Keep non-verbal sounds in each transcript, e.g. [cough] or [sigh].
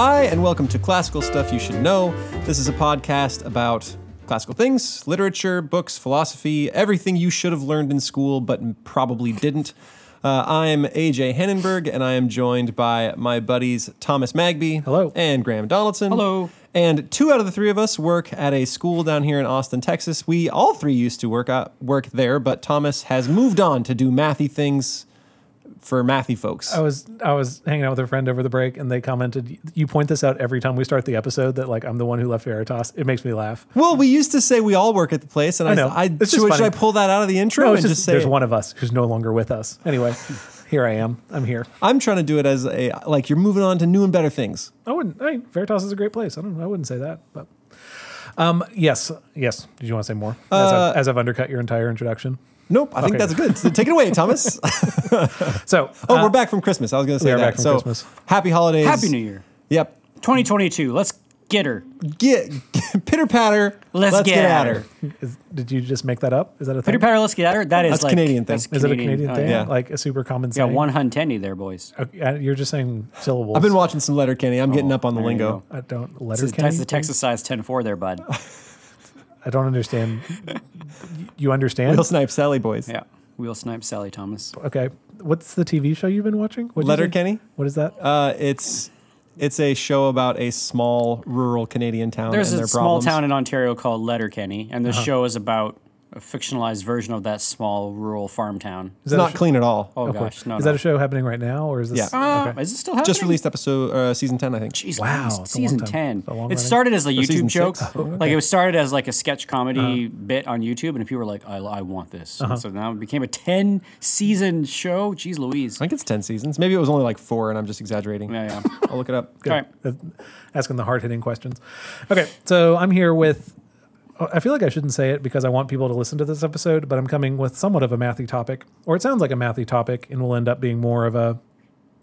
Hi, and welcome to Classical Stuff You Should Know. This is a podcast about classical things, literature, books, philosophy, everything you should have learned in school but probably didn't. Uh, I'm AJ Hennenberg, and I am joined by my buddies Thomas Magby. Hello. And Graham Donaldson. Hello. And two out of the three of us work at a school down here in Austin, Texas. We all three used to work out, work there, but Thomas has moved on to do mathy things for mathy folks. I was I was hanging out with a friend over the break, and they commented, "You point this out every time we start the episode that like I'm the one who left Veritas." It makes me laugh. Well, we used to say we all work at the place, and I, I know. I, It's should, should. I pull that out of the intro No, and just, just say there's it? one of us who's no longer with us. Anyway, [laughs] here I am. I'm here. I'm trying to do it as a like you're moving on to new and better things. I wouldn't. I mean, Veritas is a great place. I don't. I wouldn't say that, but um, yes, yes. Did you want to say more? As, Uh, I've, as I've undercut your entire introduction. Nope, I think that's good. So take it away, Thomas. [laughs] [laughs] So, oh, uh, we're back from Christmas. I was going to say we are that. back from so Christmas. happy holidays. Happy New Year. Yep. 2022. Let's get her. Get, [laughs] pitter patter. Let's get at her. Is, did you just make that up? Is that a thing? Pitter patter, let's get at her. That is That's like Canadian thing. that's Is it a Canadian oh, thing? Yeah. Yeah. Like a super common thing. yeah, saying? one hun tenny there, boys. Okay, uh, you're just saying syllables. I've been watching some Letterkenny. I'm getting up on the lingo. I don't This letter is, that's the Texas size 10-4 there, bud. I don't understand. you understand? Real snipe Sally boys. yeah. Wheel snipe Sally Thomas. Okay. What's the TV show you've been watching? What'd you Letter say? Kenny. What is that? Uh, it's it's a show about a small rural Canadian town There's and a their small problems. town in Ontario called Letterkenny, and the Uh-huh. show is about a fictionalized version of that small rural farm town. Is It's that not sh- clean at all. Oh, Okay. gosh, no. is no. that a show happening right now, or is this? Yeah. Uh, okay. Is it still happening? Just released episode uh, season ten, I think. Jeez, Wow, it's season ten. It's It started as a YouTube joke. six? Like it was started as like a sketch comedy bit on YouTube, and people were like, "I, I want this." And so now it became a ten season show. Jeez, Louise. I think it's ten seasons. Maybe it was only like four, and I'm just exaggerating. Yeah, yeah. I'll look it up. Good. All right. Asking the hard hitting questions. Okay, so I'm here with. I feel like I shouldn't say it because I want people to listen to this episode, but I'm coming with somewhat of a mathy topic, or it sounds like a mathy topic, and will end up being more of a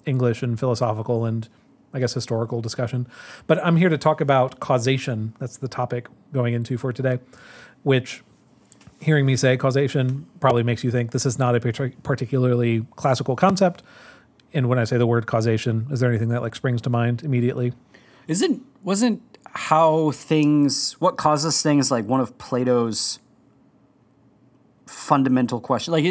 English and philosophical and I guess historical discussion. But I'm here to talk about causation. That's the topic going into for today, which hearing me say causation probably makes you think this is not a particularly classical concept. And when I say the word causation, is there anything that like springs to mind immediately? Isn't wasn't how things what causes things like one of Plato's fundamental question? Like,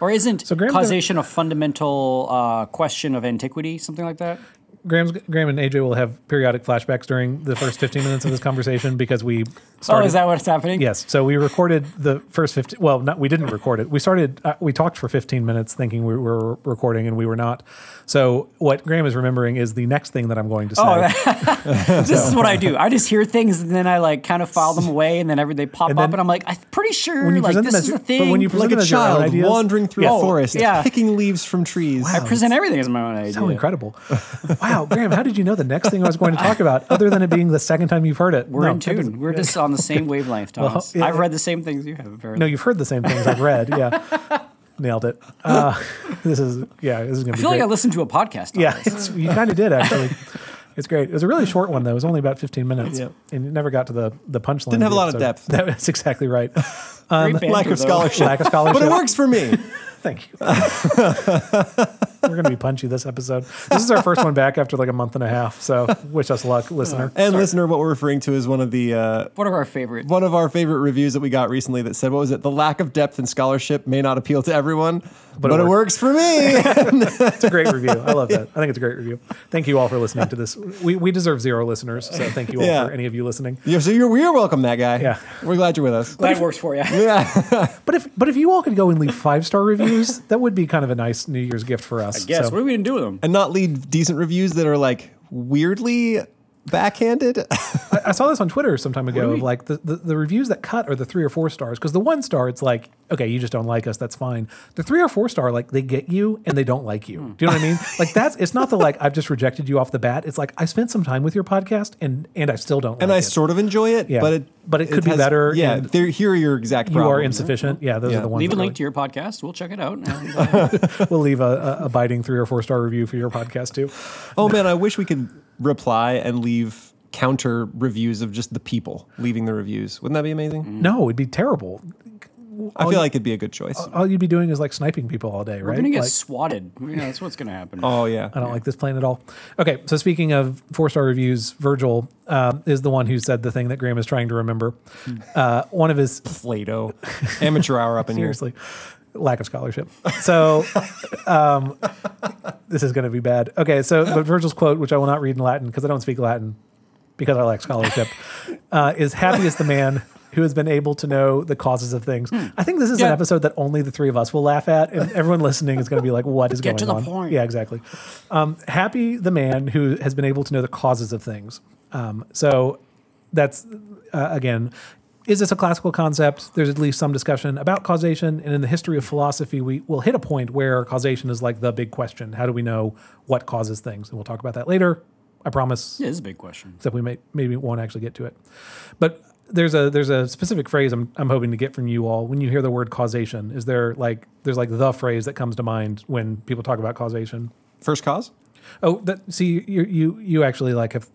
or isn't So causation a fundamental uh, question of antiquity? Something like that. Graham's, Graham and AJ will have periodic flashbacks during the first 15 minutes of this conversation because we Oh, started. is that what's happening? Yes. So we recorded the first 15. Well, not, we didn't record it. We started, uh, we talked for 15 minutes thinking we were recording and we were not. So what Graham is remembering is the next thing that I'm going to say. Oh, [laughs] this is what I do. I just hear things and then I like kind of file them away, and then every they pop And up, and I'm like, I'm pretty sure like this is your- a thing. but when you Like present them a as your own child ideas. wandering through Yeah. a forest, Yeah. picking leaves from trees. I present everything as my own idea. So incredible. [laughs] wow, Graham, how did you know the next thing I was going to talk about, other than it being the second time you've heard it? We're No, in tune. We're just on the same [laughs] wavelength, Thomas. yeah, I've read the same things you have. Apparently. No, you've heard the same things I've read. Yeah. [laughs] Nailed it. Uh, this is, yeah, this is going to be. I feel great. like I listened to a podcast. On Yeah, this. it's, you kind of did actually. It's great. It was a really short one though. It was only about 15 minutes, Yeah. and it never got to the the punchline. Didn't have of a lot of episode. depth. [laughs] That's exactly right. Great banter, Lack of though. scholarship. Lack of scholarship. But it works for me. Thank you. We're gonna be punchy this episode. This is our first one back after like a month and a half. So wish us luck, listener. And listener, what we're referring to is one of the uh, One of our favorite. one of our favorite reviews that we got recently that said, "What was it? The lack of depth and scholarship may not appeal to everyone, but, it it works for me." [laughs] It's a great review. I love that. I think it's a great review. Thank you all for listening to this. We, we deserve zero listeners, so thank you all Yeah. for any of you listening. yeah, so you're you're welcome, that guy. Yeah. we're glad you're with us. That works for you. [laughs] Yeah, [laughs] But if but if you all could go and leave five star reviews, that would be kind of a nice New Year's gift for us. Yes. So- What are we gonna do with them? and not leave decent reviews that are like weirdly backhanded. I saw this on Twitter some time ago do of like the, the, the reviews that cut are the three or four stars because the one star it's like okay you just don't like us that's fine the three or four star like they get you and they don't like you do you know what I mean like that's it's not the like I've just rejected you off the bat it's like I spent some time with your podcast and and I still don't and like I it. sort of enjoy it, Yeah. but it But it could be better, Yeah, and here are your exact. you are insufficient yeah those Yeah. are the ones Leave a that link to your podcast. We'll check it out. And, uh, [laughs] we'll leave a, a, a biting three or four star review for your podcast too Oh man, I wish we could reply and leave counter reviews of just the people leaving the reviews. Wouldn't that be amazing? no it'd be terrible I feel like it'd be a good choice. all you'd be doing is like sniping people all day, right? We're gonna get Like, swatted. Yeah, that's what's gonna happen. oh yeah. I don't like this plan at all. Okay, so speaking of four star reviews, Virgil um, is the one who said the thing that Graham is trying to remember. Uh, one of his Plato. Amateur hour up in here. seriously lack of scholarship. So um, this is going to be bad. Okay, so but Virgil's quote, which I will not read in Latin because I don't speak Latin because I lack scholarship, uh, is happy is the man. Who has been able to know the causes of things? I think this is an episode that only the three of us will laugh at, and everyone [laughs] listening is going to be like, "What is Get going to the on?" point. Yeah, exactly. Um, happy the man who has been able to know the causes of things. Um, so that's uh, again is this a classical concept there's at least some discussion about causation and in the history of philosophy we will hit a point where causation is like the big question how do we know what causes things and we'll talk about that later i promise Yeah, is a big question. except we may maybe won't actually get to it but there's a there's a specific phrase I'm, I'm hoping to get from you all when you hear the word causation is there like there's like the phrase that comes to mind when people talk about causation First cause? Oh, that see you you you actually like have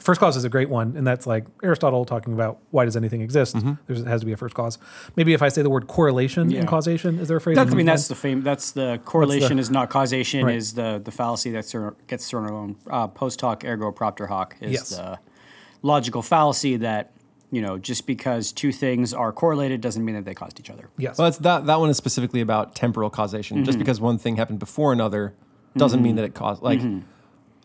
first cause is a great one, and that's like Aristotle talking about why does anything exist? Mm-hmm. There's, has to be a first cause. Maybe if I say the word correlation Yeah. and causation, is there a phrase? That's, I mean, that's the fame. That's the correlation is not causation. Right. Is the the fallacy that sort of gets thrown around. Uh, post hoc ergo propter hoc is Yes. the logical fallacy that you know just because two things are correlated doesn't mean that they caused each other. yes. Well, that's that. That one is specifically about temporal causation. Mm-hmm. Just because one thing happened before another doesn't mean that it caused. Like,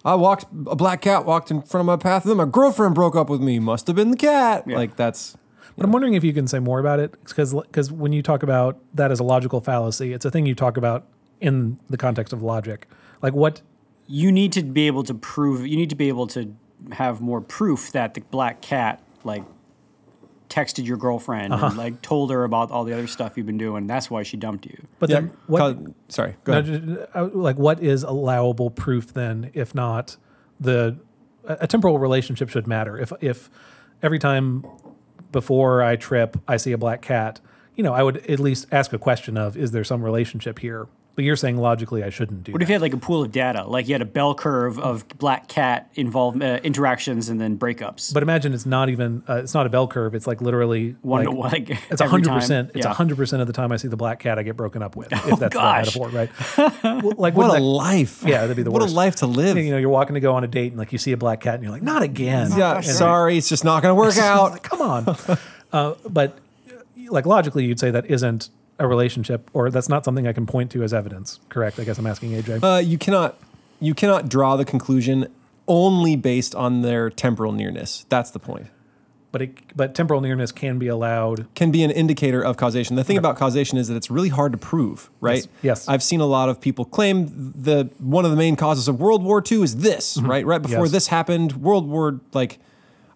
I walked a black cat walked in front of my path, and then my girlfriend broke up with me. Must have been the cat. Like that's But I'm wondering if you can say more about it because because when you talk about that as a logical fallacy, it's a thing you talk about in the context of logic. Like what? You need to be able to prove. You need to be able to have more proof that the black cat like texted your girlfriend Uh-huh. and like told her about all the other stuff you've been doing. That's why she dumped you. But yeah. then what? cau- sorry. Go No, ahead. ju- uh, like what is allowable proof then if not the a a temporal relationship should matter if if every time before i trip i see a black cat you know i would at least ask a question of is there some relationship here but you're saying logically i shouldn't do What that if you had like a pool of data, like you had a bell curve of black cat involved uh, interactions and then breakups? but imagine it's not even uh, it's not a bell curve it's like literally One like, to one, like, it's [laughs] every 100% time. it's Yeah. 100% of the time i see the black cat i get broken up with if [laughs] that's gosh. the metaphor right Well, like What a that- life. Yeah, that'd be the worst. What worst. a life to live. you know you're walking to go on a date and like you see a black cat and you're like not again yeah. And- Sorry, it's just not going to work [laughs] out. Like, come on. uh, but uh, like logically, you'd say that isn't a relationship, or that's not something I can point to as evidence. Correct? I guess I'm asking AJ. Uh, you cannot you cannot draw the conclusion only based on their temporal nearness. That's the point. but it, but temporal nearness can be allowed. Can be an indicator of causation. The thing about causation is that it's really hard to prove, right? Yes. I've seen a lot of people claim the one of the main causes of World War II is this, right? Right before Mm-hmm. Yes. this happened, World War like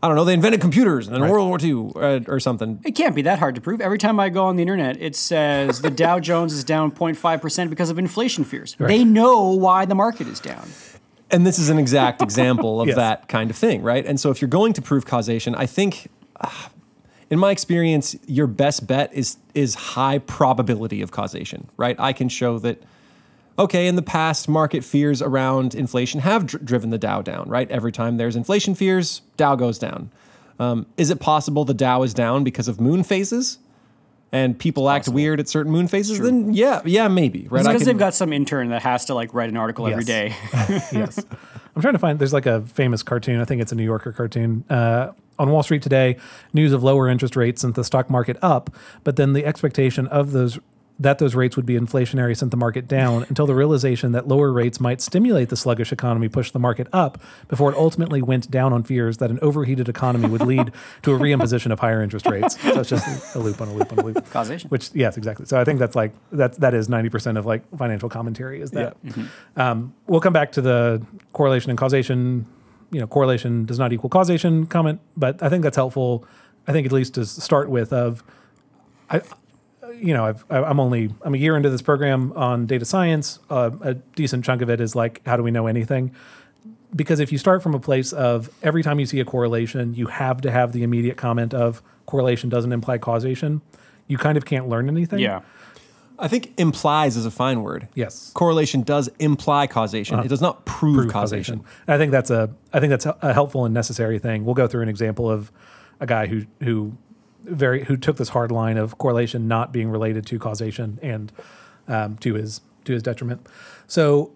I don't know, they invented computers and then World War II uh, or something. It can't be that hard to prove. Every time I go on the internet, it says the Dow [laughs] Jones is down 0.5% because of inflation fears. They know why the market is down. And this is an exact [laughs] example of Yes. that kind of thing, right? And so if you're going to prove causation, I think uh, in my experience, your best bet is is high probability of causation, right? I can show that okay, in the past market fears around inflation have dr- driven the Dow down, right? Every time there's inflation fears, Dow goes down. Um, is it possible the Dow is down because of moon phases? And people act weird at certain moon phases, then yeah, yeah, maybe, right? It's because can- they've got some intern that has to like write an article every Yes. day. [laughs] [laughs] yes. I'm trying to find. There's like a famous cartoon. I think it's a New Yorker cartoon. Uh, on Wall Street today, news of lower interest rates sent the stock market up, but then the expectation of those that those rates would be inflationary sent the market down until the realization that lower rates might stimulate the sluggish economy pushed the market up before it ultimately went down on fears that an overheated economy would lead to a reimposition of higher interest rates. So it's just a loop on a loop on a loop. Causation. Which yes, exactly. So I think that's like that's that is ninety percent of like financial commentary is that. Um, we'll come back to the correlation and causation. You know, correlation does not equal causation comment, but I think that's helpful. I think at least to start with of, I, you know, I've, I- I'm only I'm a year into this program on data science. Uh, a decent chunk of it is like, how do we know anything? Because if you start from a place of every time you see a correlation, you have to have the immediate comment of correlation doesn't imply causation. You kind of can't learn anything. yeah. I think implies is a fine word. Yes. Correlation does imply causation. It does not prove, prove causation. And I think that's a I think that's a, a helpful and necessary thing. We'll go through an example of a guy who who very who took this hard line of correlation not being related to causation and um, to his to his detriment. So,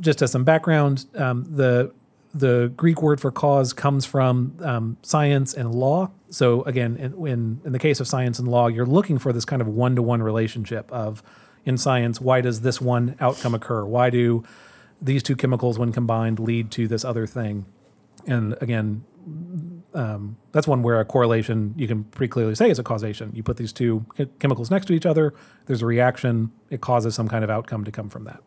just as some background, um, the the Greek word for cause comes from um, science and law. So again, in, in in the case of science and law, you're looking for this kind of one to one relationship of in science, why does this one outcome occur? Why do these two chemicals, when combined, lead to this other thing? And again, um, that's one where a correlation you can pretty clearly say is a causation. You put these two chemicals next to each other, there's a reaction, it causes some kind of outcome to come from that.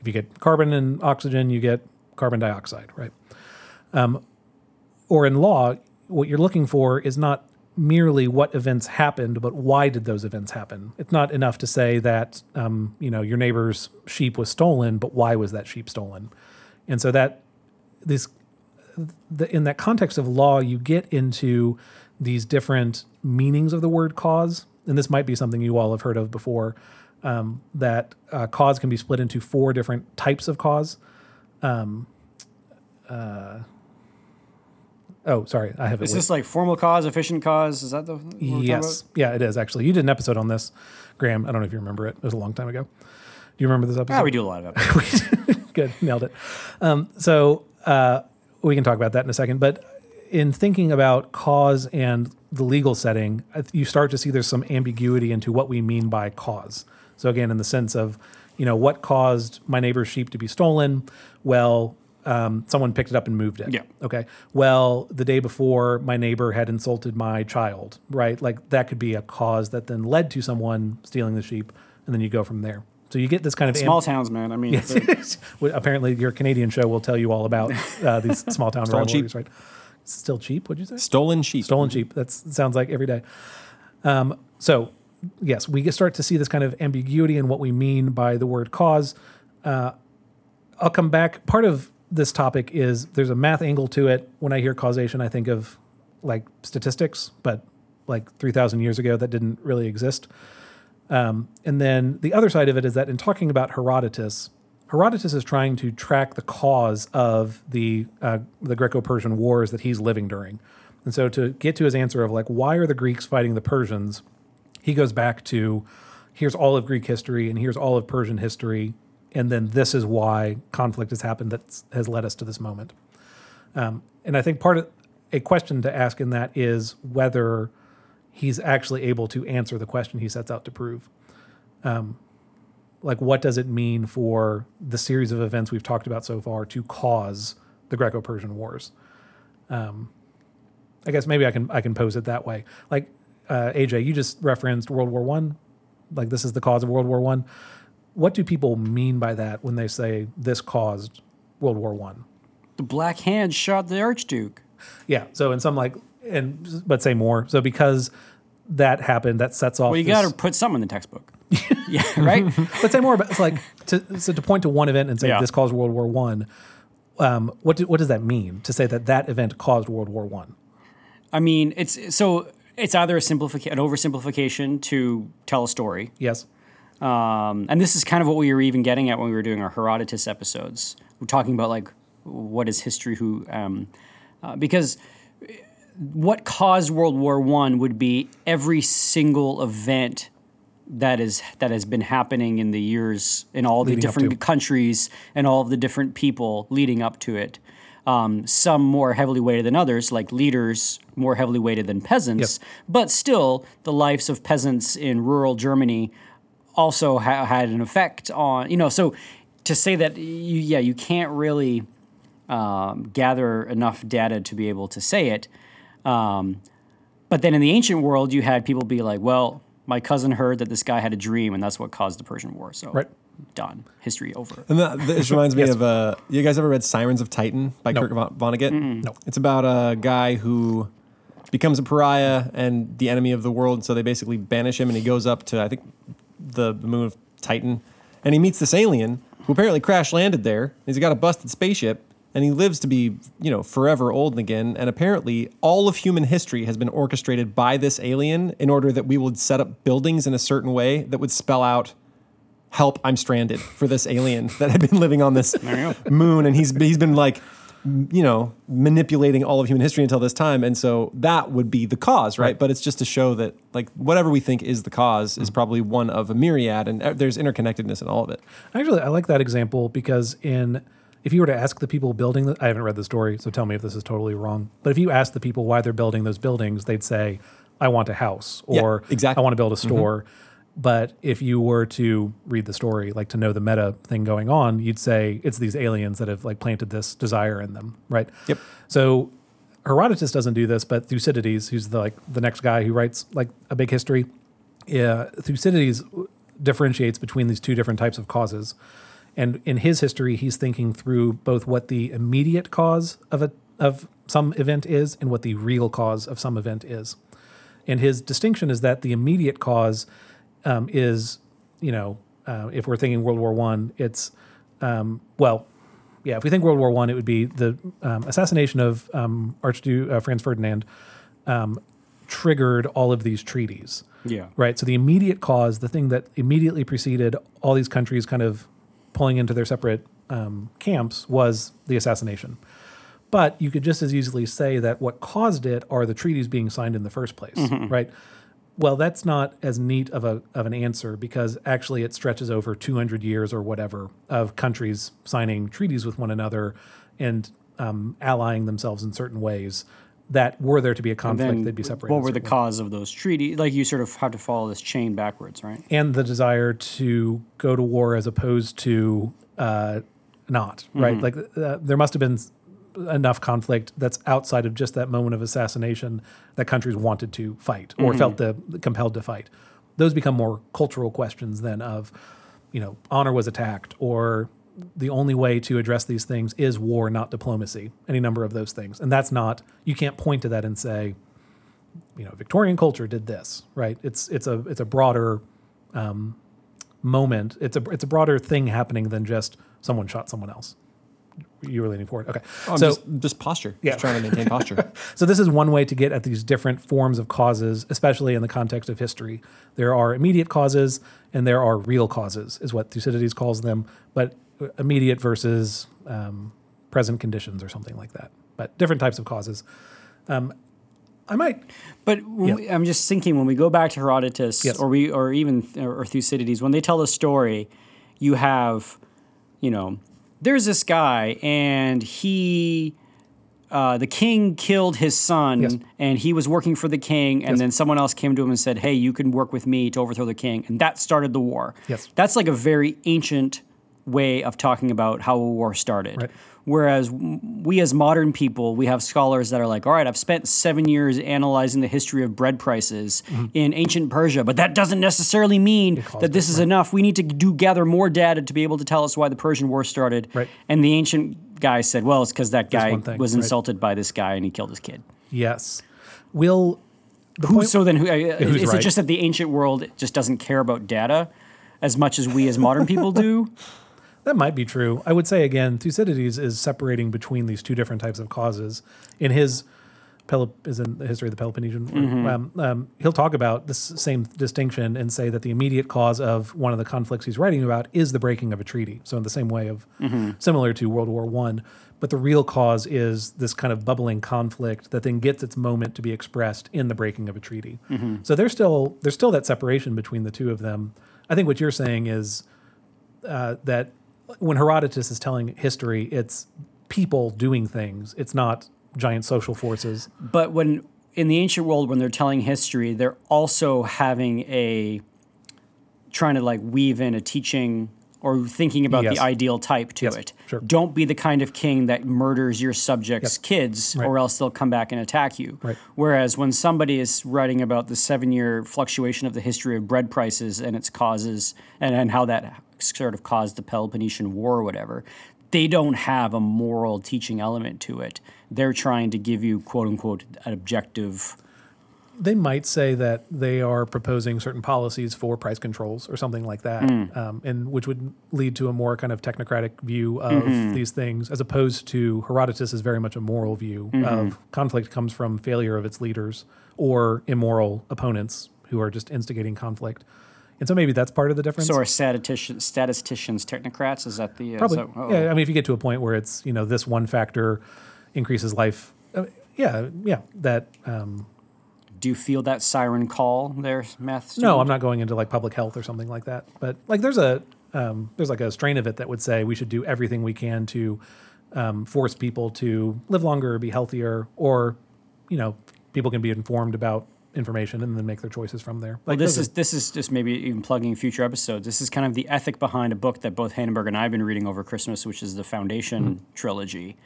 If you get carbon and oxygen, you get carbon dioxide, right? Um, or in law, what you're looking for is not merely what events happened, but why did those events happen? It's not enough to say that um, you know your neighbor's sheep was stolen, but why was that sheep stolen? And so that this the, in that context of law, you get into these different meanings of the word cause, and this might be something you all have heard of before. Um, that uh, cause can be split into four different types of cause. Um, uh, oh, sorry, I have. Is this like formal cause, efficient cause? Is that the Yes. Yeah, it is actually. You did an episode on this, Graham. I don't know if you remember it. It was a long time ago. Do you remember this episode? Yeah, we do a lot of [laughs] it. [laughs] Good, nailed it. Um, so uh, we can talk about that in a second. But in thinking about cause and the legal setting, you start to see there's some ambiguity into what we mean by cause. So again, in the sense of, you know, what caused my neighbor's sheep to be stolen? Well, um, someone picked it up and moved it. Yeah. Okay. Well, the day before, my neighbor had insulted my child. Right. Like that could be a cause that then led to someone stealing the sheep, and then you go from there. So you get this kind of amb- Small towns, man. I mean, they're- [laughs] apparently, your Canadian show will tell you all about uh, these [laughs] small town Stolen rivalries, sheep. right? Still cheap? What'd you say? Stolen sheep. Stolen cheap. That sounds like every day. Um, so, yes, we start to see this kind of ambiguity in what we mean by the word cause. Uh, I'll come back. Part of this topic is there's a math angle to it. When I hear causation, I think of like statistics, but like 3,000 years ago, that didn't really exist. Um, and then the other side of it is that in talking about Herodotus, Herodotus is trying to track the cause of the uh, the Greco-Persian wars that he's living during. And so to get to his answer of like why are the Greeks fighting the Persians, he goes back to here's all of Greek history and here's all of Persian history, and then this is why conflict has happened that has led us to this moment. Um, and I think part of a question to ask in that is whether he's actually able to answer the question he sets out to prove. Um, like, what does it mean for the series of events we've talked about so far to cause the Greco-Persian Wars? Um, I guess maybe I can I can pose it that way. Like uh, AJ, you just referenced World War One. Like this is the cause of World War One. What do people mean by that when they say this caused World War One? the Black Hand shot the Archduke. Yeah. So in some like and but say more. So because that happened, that sets off. Well, you got to put something in the textbook. [laughs] yeah, right. [laughs] but say more about it's like to so to point to one event and say Yeah. this caused World War One. Um, what do, what does that mean to say that that event caused World War One? I mean, it's so it's either a simplification, an oversimplification to tell a story, Yes. um, and this is kind of what we were even getting at when we were doing our Herodotus episodes. We're talking about like what is history, who, um, uh, because what caused World War One would be every single event that is that has been happening in the years in all the Leading different countries and all of the different people leading up to it. Um, some more heavily weighted than others, like leaders more heavily weighted than peasants. But still, the lives of peasants in rural Germany also ha- had an effect on you know. So to say that you, yeah, you can't really um, gather enough data to be able to say it. Um, but then in the ancient world, you had people be like, well, my cousin heard that this guy had a dream, and that's what caused the Persian War. So Right. done, history over. And that, this reminds me of uh, you guys ever read Sirens of Titan by No. Kurt Von- Vonnegut? No. It's about a guy who becomes a pariah and the enemy of the world. So they basically banish him, and he goes up to I think the, the moon of Titan, and he meets this alien who apparently crash landed there. He's got a busted spaceship, and he lives to be you know forever old again. And apparently, all of human history has been orchestrated by this alien in order that we would set up buildings in a certain way that would spell out help i'm stranded for this alien [laughs] that had been living on this moon and he's he's been like you know, manipulating all of human history until this time. And so that would be the cause, right? But it's just to show that, like, whatever we think is the cause is probably one of a myriad, and uh, there's interconnectedness in all of it. Actually, I like that example because in if you were to ask the people building the, I haven't read the story, so tell me if this is totally wrong. But if you ask the people why they're building those buildings, they'd say, "I want a house," Yeah, or exactly. "I want to build a mm-hmm. store." But if you were to read the story, like to know the meta thing going on, you'd say it's these aliens that have like planted this desire in them, right? Yep. So Herodotus doesn't do this, but Thucydides, who's the like the next guy who writes like a big history, yeah, Thucydides differentiates between these two different types of causes. And in his history, he's thinking through both what the immediate cause of a of some event is and what the real cause of some event is. And his distinction is that the immediate cause um, is, you know, uh, if we're thinking World War One, it's um, well, yeah. If we think World War One, it would be the um, assassination of um, Archduke uh, Franz Ferdinand um, triggered all of these treaties. Yeah. Right. So the immediate cause, the thing that immediately preceded all these countries kind of pulling into their separate um, camps was the assassination. But you could just as easily say that what caused it are the treaties being signed in the first place, right? Well, that's not as neat of a of an answer because actually it stretches over 200 years or whatever of countries signing treaties with one another and um, allying themselves in certain ways that were there to be a conflict, Then they'd be separated. what were the cause of those treaties? Like you sort of have to follow this chain backwards, right? and the desire to go to war as opposed to uh, not right like uh, there must have been enough conflict that's outside of just that moment of assassination that countries wanted to fight or felt the compelled to fight those become more cultural questions than of you know honor was attacked or the only way to address these things is war not diplomacy any number of those things and that's not you can't point to that and say you know Victorian culture did this, right? It's it's a it's a broader um, moment. It's a it's a broader thing happening than just someone shot someone else. You were leaning forward, okay? Oh, so just, just posture. Yeah. Just trying to maintain posture. [laughs] so this is one way to get at these different forms of causes, especially in the context of history. There are immediate causes and there are real causes, is what Thucydides calls them, but immediate versus um, present conditions or something like that. But different types of causes. Um, I might But Yeah. we, I'm just thinking when we go back to Herodotus Yes. or we or even or Thucydides, when they tell a story, you have, you know, there's this guy and he. Uh, the king killed his son, Yes. and he was working for the king. And Yes. then someone else came to him and said, "Hey, you can work with me to overthrow the king," and that started the war. Yes. that's like a very ancient way of talking about how a war started. Right. Whereas we as modern people, we have scholars that are like, all right, I've spent seven years analyzing the history of bread prices Mm-hmm. in ancient Persia, but that doesn't necessarily mean that this is enough. We need to do gather more data to be able to tell us why the Persian War started. Right. And the ancient guy said, well, it's because that guy thing, was right. insulted by this guy and he killed his kid. yes. Will the Who, point- so then, who, uh, [laughs] is right? it just that the ancient world just doesn't care about data as much as we as modern people do? [laughs] That might be true. I would say again, Thucydides is separating between these two different types of causes. In his Pelop- is in the history of the Peloponnesian. War, Um, um, he'll talk about this same distinction and say that the immediate cause of one of the conflicts he's writing about is the breaking of a treaty. So in the same way of similar to World War One, but the real cause is this kind of bubbling conflict that then gets its moment to be expressed in the breaking of a treaty. So there's still there's still that separation between the two of them. I think what you're saying is uh, that when Herodotus is telling history, it's people doing things. It's not giant social forces. But when in the ancient world, when they're telling history, they're also having a trying to like weave in a teaching or thinking about Yes. the ideal type to Yes, it. sure. Don't be the kind of king that murders your subjects' kids, Right. or else they'll come back and attack you. Right. Whereas when somebody is writing about the seven-year fluctuation of the history of bread prices and its causes, and, and how that sort of caused the Peloponnesian War or whatever, they don't have a moral teaching element to it. They're trying to give you quote unquote an objective. They might say that they are proposing certain policies for price controls or something like that, hmm. um, and which would lead to a more kind of technocratic view of hmm. these things, as opposed to Herodotus is very much a moral view hmm. of conflict comes from failure of its leaders or immoral opponents who are just instigating conflict. And so maybe that's part of the difference. So are statisticians, statisticians technocrats? Is that the uh, Probably. so- oh. Yeah, I mean, if you get to a point where it's you know this one factor increases life, uh, yeah, yeah. That um, Do you feel that siren call there, math? Student? no, I'm not going into like public health or something like that. But like there's a um, there's like a strain of it that would say we should do everything we can to um, force people to live longer or be healthier, or you know people can be informed about information and then make their choices from there. Well, Like this those is this is just maybe even plugging future episodes. This is kind of the ethic behind a book that both Hannenberg and I have been reading over Christmas, which is the Foundation Mm-hmm. trilogy.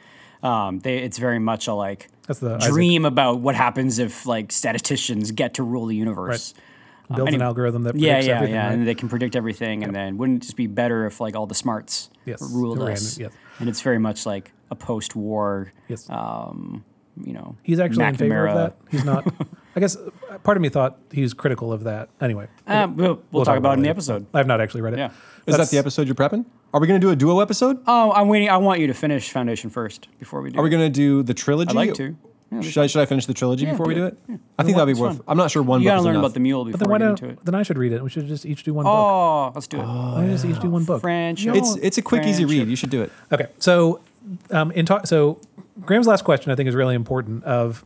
Um, they, it's very much a like the Isaac- dream about what happens if like statisticians get to rule the universe. are build an any- algorithm that Yeah, yeah, yeah, right? and they can predict everything. And then wouldn't it just be better if like all the smarts Yes, ruled ran- us? yes. And it's very much like a post-war, yes. you know. He's actually in favor of that. He's not. [laughs] I guess uh, part of me thought he's critical of that. Anyway, Um, we'll, we'll, talk, about it in the episode. I have not actually read it. Yeah. Is That's- that the episode you're prepping? Are we going to do a duo episode? Oh, I'm waiting. I want you to finish Foundation first before we do. Are we going to do the trilogy? I'd like to. Yeah, should I should I finish the trilogy Yeah, before we do do it. it? I think that'd be worth. fun. I'm not sure one You book gotta learn enough. about the mule But before then we why get don't? into it. Then I should read it. We should just each do one book. Oh, let's do it. Why don't we just each do one book? Friendship. It's it's a quick, easy read. You should do it. Okay, so um, in talk, so Graham's last question I think is really important. Of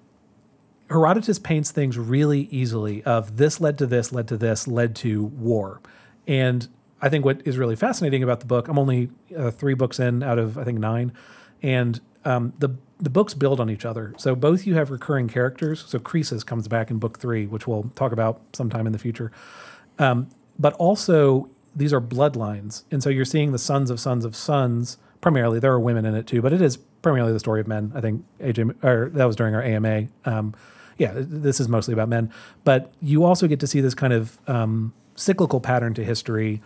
Herodotus paints things really easily. Of this led to this, led to this, led to war, and I think what is really fascinating about the book. I'm only uh, three books in out of I think nine, and um, the the books build on each other. So both you have recurring characters. So Croesus comes back in book three, which we'll talk about sometime in the future but also these are bloodlines. And so you're seeing the sons of sons of sons. Primarily, there are women in it too, but it is primarily the story of men. I think AJ, or that was during our AMA. Um, yeah, this is mostly about men. But you also get to see this kind of um, cyclical pattern to history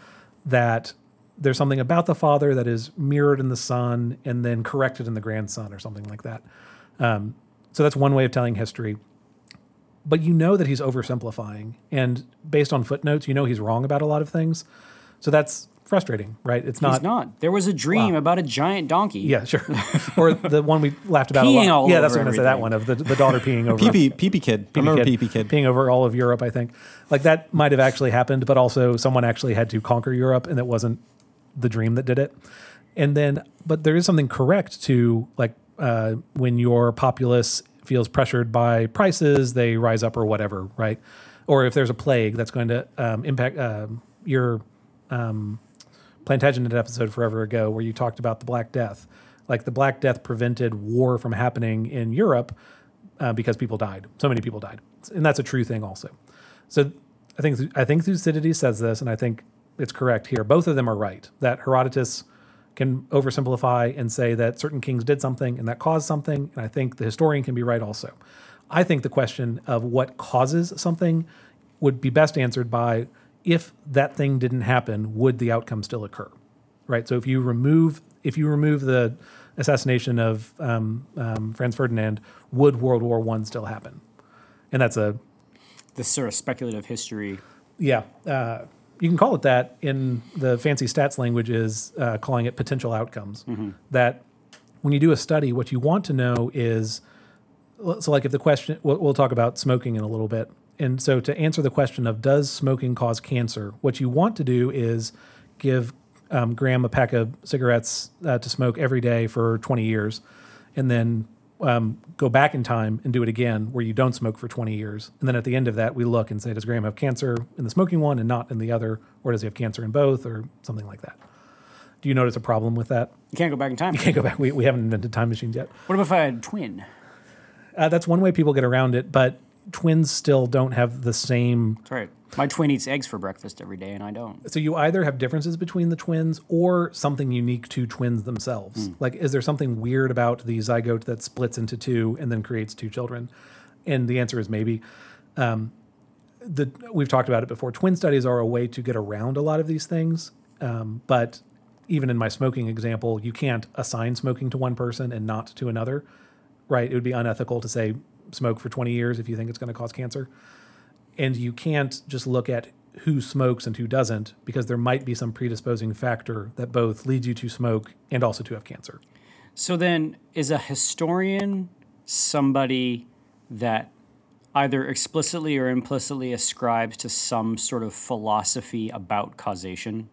that there's something about the father that is mirrored in the son and then corrected in the grandson or something like that. Um, so that's one way of telling history but you know that he's oversimplifying and based on footnotes you know he's wrong about a lot of things so that's frustrating right? It's not He's not. There was a dream about a giant donkey. yeah sure. [laughs] Or the one we laughed about Peeing a lot. All yeah that's what i'm gonna say that one of the, the daughter peeing [laughs] over PP PP kid. I remember kid, PP kid. peeing over all of europe i think. Like that might have actually happened but also someone actually had to conquer europe and it wasn't the dream that did it. And then but there is something correct to like uh, when your populace feels pressured by prices they rise up or whatever right? Or if there's a plague that's going to um, impact um your um, Plantagenet episode forever ago where you talked about the Black Death. Like the Black Death prevented war from happening in Europe uh, because people died. So many people died, and that's a true thing also. So I think I think Thucydides says this, and I think it's correct here. Both of them are right. That Herodotus can oversimplify and say that certain kings did something and that caused something, and I think the historian can be right also. I think the question of what causes something would be best answered by if that thing didn't happen, would the outcome still occur? Right. So if you remove if you remove the assassination of um, um, Franz Ferdinand, would World War One still happen? And that's a This sort of speculative history. yeah. Uh, you can call it that in the fancy stats language is uh, calling it potential outcomes. That when you do a study, what you want to know is so like if the question we'll, we'll talk about smoking in a little bit and so to answer the question of does smoking cause cancer what you want to do is give um, graham a pack of cigarettes uh, to smoke every day for 20 years and then um, go back in time and do it again where you don't smoke for 20 years. And then at the end of that we look and say does graham have cancer in the smoking one and not in the other? Or does he have cancer in both or something like that? Do you notice a problem with that? You can't go back in time. You can't go back. We, we haven't invented time machines yet. What about if I had a twin? uh, that's one way people get around it, but twins still don't have the same. That's right. My twin eats eggs for breakfast every day, and I don't. So you either have differences between the twins or something unique to twins themselves. Like, is there something weird about the zygote that splits into two and then creates two children? And the answer is maybe. Um, the we've talked about it before. Twin studies are a way to get around a lot of these things, um, but even in my smoking example, you can't assign smoking to one person and not to another. Right? It would be unethical to say smoke for 20 years if you think it's going to cause cancer. And you can't just look at who smokes and who doesn't because there might be some predisposing factor that both leads you to smoke and also to have cancer. So then, is a historian somebody that either explicitly or implicitly ascribes to some sort of philosophy about causation.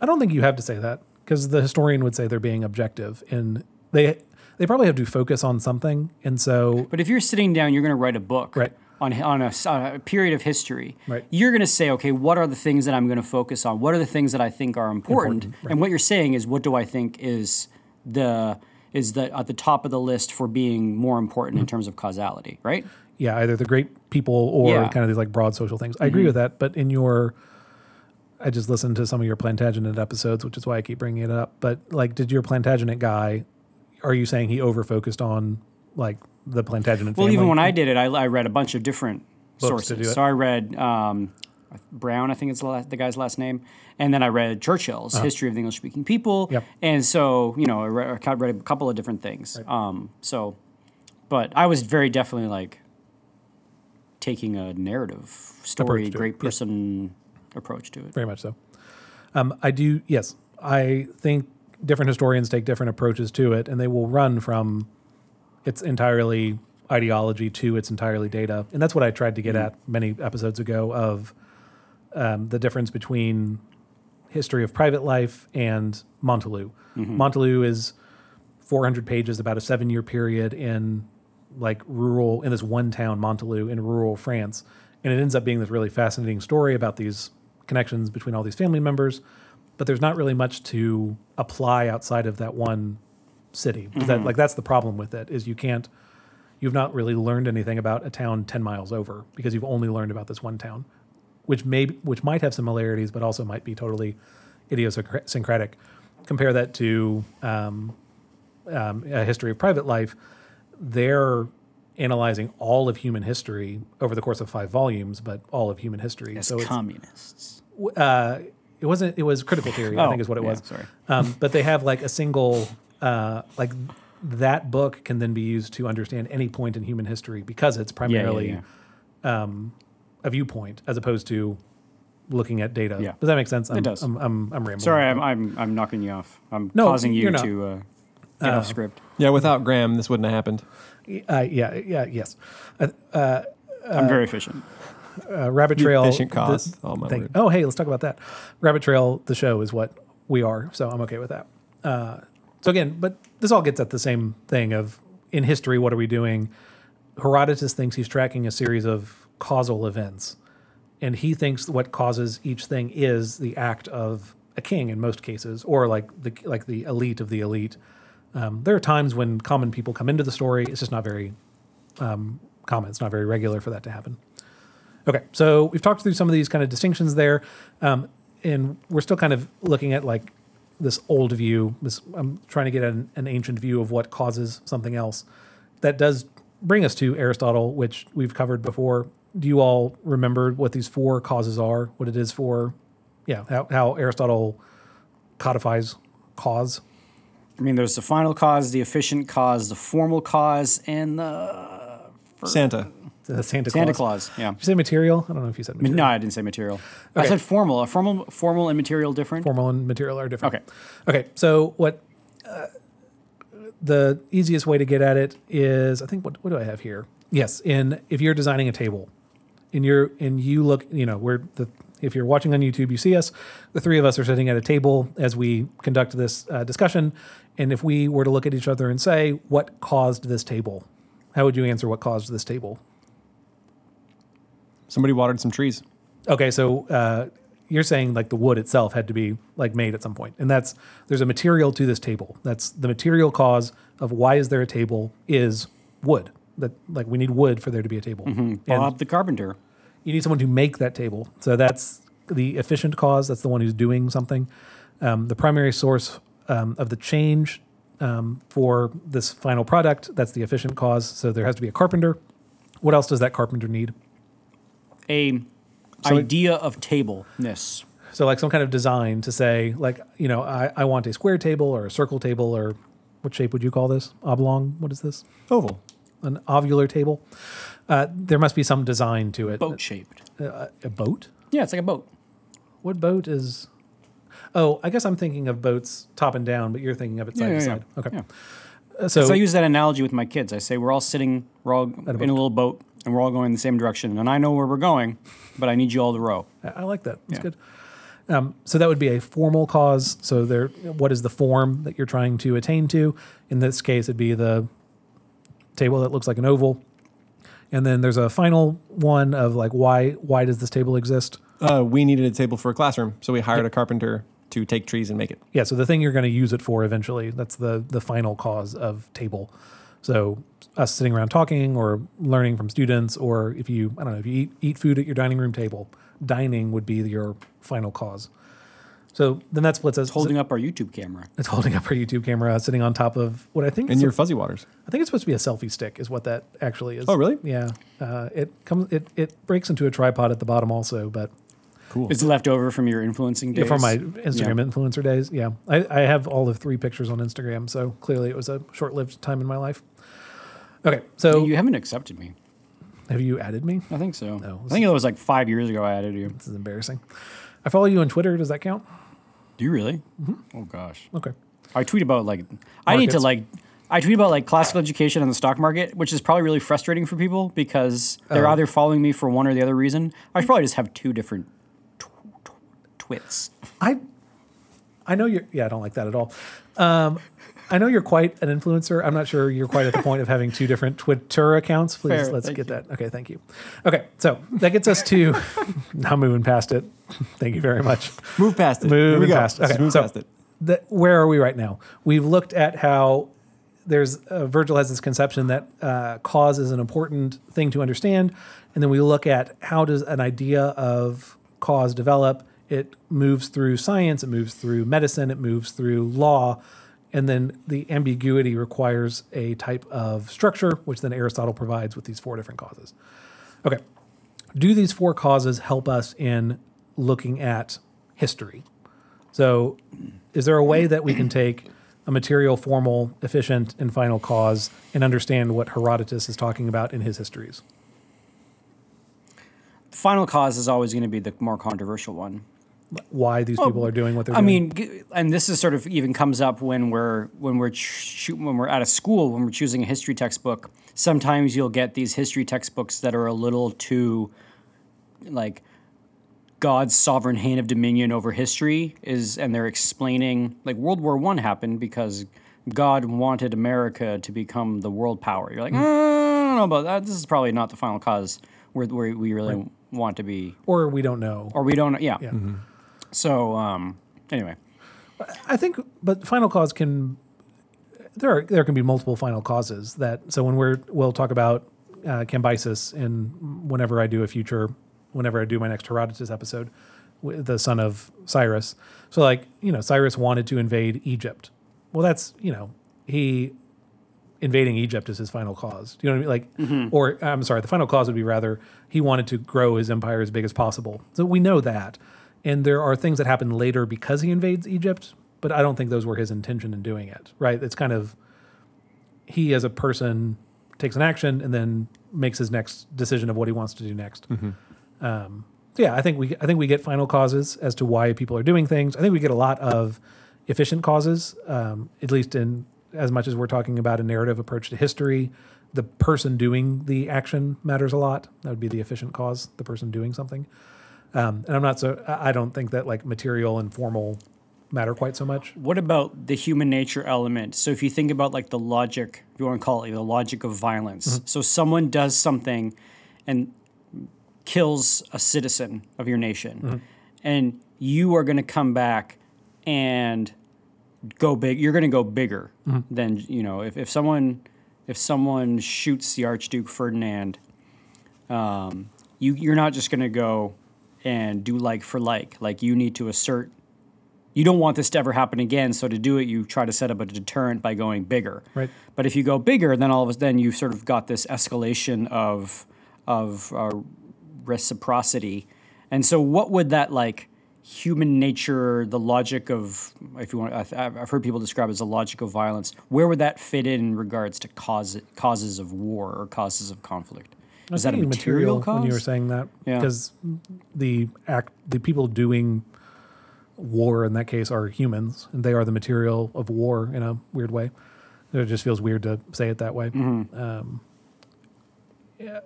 I don't think you have to say that because the historian would say they're being objective and they they probably have to focus on something. And so, But if you're sitting down, you're going to write a book Right. on on a, on a period of history. Right. You're going to say, okay, what are the things that I'm going to focus on? What are the things that I think are important? Important, And what you're saying is, what do I think is the is the at the top of the list for being more important in Mm-hmm. terms of causality, right? yeah, either the great people or Yeah. Mm-hmm. kind of these like broad social things. I agree with that. But in your, I just listened to some of your Plantagenet episodes, which is why I keep bringing it up. But like, did your Plantagenet guy, are you saying he over focused on like the Plantagenet Well, family? even when I did it, I, I read a bunch of different sources. do it. So I read um, Brown, I think it's the, last, the guy's last name, and then I read Churchill's History of the English-speaking People. Uh-huh. Yep. And so, you know, I read, I read a couple of different things. Um, so, but I was very definitely like taking a narrative story, Approach to it, great person approach to it. very much so. Um, I do, yes. I think different historians take different approaches to it, and they will run from its entirely ideology to its entirely data, and that's what I tried to get at many episodes ago of um, the difference between history of private life and Montaillou. Montaillou is 400 pages, about a seven-year period in like rural in this one town, Montaillou, in rural France, and it ends up being this really fascinating story about these connections between all these family members. But there's not really much to apply outside of that one city. That like that's the problem with it is you can't. You've not really learned anything about a town 10 miles over because you've only learned about this one town, which may which might have similarities, but also might be totally idiosyncratic. Compare that to um, um, a history of private life. They're analyzing all of human history over the course of five volumes, but all of human history. As so it's, communists. uh, it wasn't. It was critical theory. I [laughs] Oh, think is what it yeah, was. sorry. Um, but they have like a single, uh, like that book can then be used to understand any point in human history because it's Yeah, yeah, primarily yeah. a viewpoint as opposed to looking at data. Yeah. Does that make sense? I'm, does. I'm, I'm, I'm rambling. Sorry, I'm, I'm, I'm knocking you off. I'm No, causing you not. to uh, get off script. Yeah, without Graham, this wouldn't have happened. Uh, yeah, yeah, yes. Uh, I'm very efficient. Uh, Rabbit Trail. efficient the. Oh, my thing-. Oh, hey, let's talk about that. Rabbit Trail, the show, is what we are, so I'm okay with that. Uh, so again, but this all gets at the same thing of in history, what are we doing? Herodotus thinks he's tracking a series of causal events, and he thinks what causes each thing is the act of a king in most cases, or like the like the elite of the elite. Um, there are times when common people come into the story. It's just not very um, common. It's not very regular for that to happen. Okay, so we've talked through some of these kind of distinctions there, um, and we're still kind of looking at like this old view. This I'm trying to get an, an ancient view of what causes something else. That does bring us to Aristotle, which we've covered before. Do you all remember what these four causes are? What it is for? Yeah, how, how Aristotle codifies cause. I mean, there's the final cause, the efficient cause, the formal cause, and the Santa. Santa, Santa Claus. Claus. Yeah. Did you say material? I don't know if you said material. No, I didn't say material. I said formal. A formal, formal and material different. formal and material are different. Okay. Okay. So what uh, the easiest way to get at it is I think what what do I have here? Yes, in if you're designing a table, in your and you look, you know, we're the if you're watching on YouTube, you see us. The three of us are sitting at a table as we conduct this uh, discussion. And if we were to look at each other and say, "What caused this table?" How would you answer what caused this table? Somebody watered some trees. Okay, so uh, you're saying like the wood itself had to be like made at some point, and that's there's a material to this table. That's the material cause of why is there a table is wood. That like we need wood for there to be a table, and Bob the carpenter. you need someone to make that table. So that's the efficient cause. That's the one who's doing something. Um, the primary source um, of the change um, for this final product. That's the efficient cause. So there has to be a carpenter. What else does that carpenter need? A idea of tableness. So like some kind of design to say like you know I, I want a square table or a circle table or what shape would you call this oblong? What is this? Oval. An ovular table. Uh, there must be some design to it. Boat shaped. Uh, a boat. Yeah, it's like a boat. What boat is? Oh, I guess I'm thinking of boats top and down, but you're thinking of it side Yeah, to side. yeah. Okay. Yeah. Uh, So, So I use that analogy with my kids. I say we're all sitting, we're all in a little boat, and we're all going in the same direction, and I know where we're going, but I need you all to row. I, I like that. That's Yeah. good. Um, so that would be a formal cause. So there, what is the form that you're trying to attain to? In this case, it'd be the table that looks like an oval. And then there's a final one of like why why does this table exist? Uh, we needed a table for a classroom, so we hired a carpenter to take trees and make it. Yeah, so the thing you're going to use it for eventually, that's the the final cause of table. So us sitting around talking or learning from students or if you I don't know, if you eat eat food at your dining room table, dining would be your final cause. So then that splits us Holding up our YouTube camera. it's holding up our YouTube camera sitting on top of what I think And is your a- fuzzy waters. I think it's supposed to be a selfie stick is what that actually is. Oh, really? Yeah. Uh, it comes it it breaks into a tripod at the bottom also, but Cool. It's left over from your influencing Yeah, days. from my Instagram influencer days. Yeah, I, I have all of three pictures on Instagram, so clearly it was a short-lived time in my life. Okay, so You haven't accepted me. have you added me? I think so. No. I think it was like five years ago I added you. This is embarrassing. I follow you on Twitter. Does that count? Do you really? Oh gosh. Okay. I tweet about like I need to like I tweet about like classical education and the stock market, which is probably really frustrating for people because they're Oh. either following me for one or the other reason. I should probably just have two different tw- tw- twits. I I know you're. Yeah, I don't like that at all. Um, I know you're quite an influencer. I'm not sure you're quite at the point of having two different Twitter accounts. Please, Fair, let's get you. that. Okay, thank you. Okay, so that gets us to [laughs] now moving past it. Thank you very much. Move past it. Here we go. past. Okay, move so past it. the, where are we right now? We've looked at how there's uh, Virgil has this conception that uh, cause is an important thing to understand, and then we look at how does an idea of cause develop. It moves through science, it moves through medicine, it moves through law, and then the ambiguity requires a type of structure, which then Aristotle provides with these four different causes. Okay, do these four causes help us in looking at history? So, is there a way that we can take a material, formal, efficient, and final cause and understand what Herodotus is talking about in his histories? Final cause is always going to be the more controversial one. Why these people are doing what they're I doing? I mean, and this is sort of even comes up when we're when we're ch- when we're at a school when we're choosing a history textbook. Sometimes you'll get these history textbooks that are a little too like God's sovereign hand of dominion over history is, and they're explaining like World War One happened because God wanted America to become the world power. You're like, "Uh, I don't know about that. This is probably not the final cause where, where we really want to be, or we don't know. or we don't. Yeah. Yeah. So um, anyway. I think, but final cause can there are there can be multiple final causes that. So when we're we'll talk about uh, Cambyses in whenever I do a future, whenever I do my next Herodotus episode, the son of Cyrus. So like you know, Cyrus wanted to invade Egypt. Well, that's you know he invading Egypt is his final cause. Do you know what I mean? Like, or I'm sorry, the final cause would be rather he wanted to grow his empire as big as possible. So we know that, and there are things that happen later because he invades Egypt, but I don't think those were his intention in doing it. Right? It's kind of he as a person takes an action and then makes his next decision of what he wants to do next. Um, so yeah, I think we I think we get final causes as to why people are doing things. I think we get a lot of efficient causes, um, at least in as much as we're talking about a narrative approach to history. The person doing the action matters a lot. That would be the efficient cause, the person doing something. Um, and I'm not so I don't think that like material and formal matter quite so much. What about the human nature element? So if you think about like the logic, if you want to call it the logic of violence. So someone does something and kills a citizen of your nation, and you are going to come back and go big. You're going to go bigger than you know. If, if someone if someone shoots the Archduke Ferdinand, um, you you're not just going to go and do like for like. Like you need to assert you don't want this to ever happen again. So to do it, you try to set up a deterrent by going bigger. Right. But if you go bigger, then all of a then you've sort of got this escalation of of uh, reciprocity. And so, what would that like human nature, the logic of, if you want, I've, I've heard people describe it as a logic of violence. Where would that fit in in regards to cause, causes of war or causes of conflict? I Is that a material, cause? when you were saying that? Yeah. Because the act, the people doing war in that case are humans, and they are the material of war in a weird way. It just feels weird to say it that way. Mm-hmm. Um, yeah.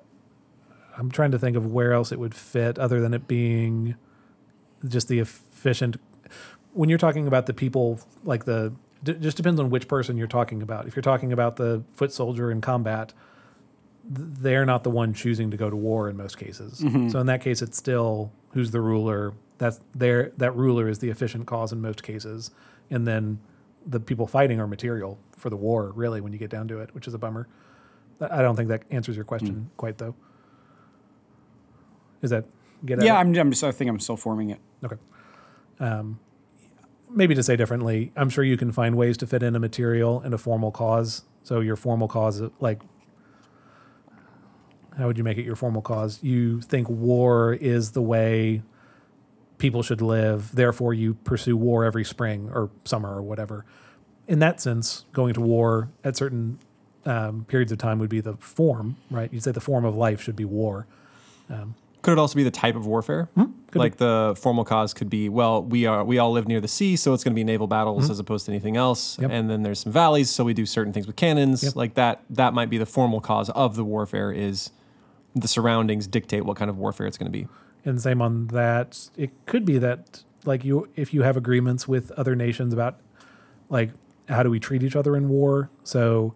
I'm trying to think of where else it would fit other than it being just the efficient. When you're talking about the people, like the, d- just depends on which person you're talking about. If you're talking about the foot soldier in combat, they're not the one choosing to go to war in most cases. So in that case, it's still who's the ruler. That's there. That ruler is the efficient cause in most cases, and then the people fighting are material for the war. Really, when you get down to it, which is a bummer. I don't think that answers your question quite though. Is that get Yeah. I'm, I'm just, I think I'm still forming it. Okay. Um, maybe to say differently, I'm sure you can find ways to fit in a material and a formal cause. So your formal cause, like, how would you make it your formal cause? You think war is the way people should live, therefore you pursue war every spring or summer or whatever. In that sense, going to war at certain um, periods of time would be the form, right? You'd say the form of life should be war. Um, could it also be the type of warfare? Hmm? like the formal cause could be, well, we are we all live near the sea, so it's going to be naval battles hmm. as opposed to anything else. Yep. And then there's some valleys, so we do certain things with cannons. Yep. Like that that might be the formal cause of the warfare is the surroundings dictate what kind of warfare it's going to be. and same on that. It could be that like you if you have agreements with other nations about like how do we treat each other in war? So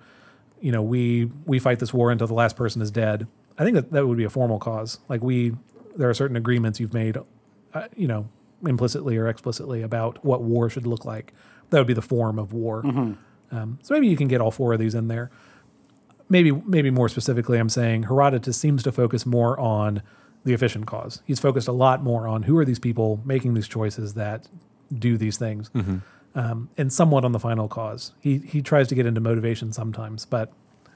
you know we we fight this war until the last person is dead. I think that that would be a formal cause. Like we there are certain agreements you've made uh, you know implicitly or explicitly about what war should look like. That would be the form of war. Um, so maybe you can get all four of these in there maybe maybe more specifically, I'm saying Herodotus seems to focus more on the efficient cause. He's focused a lot more on who are these people making these choices that do these things, mm-hmm. um, and somewhat on the final cause. He he tries to get into motivation sometimes, but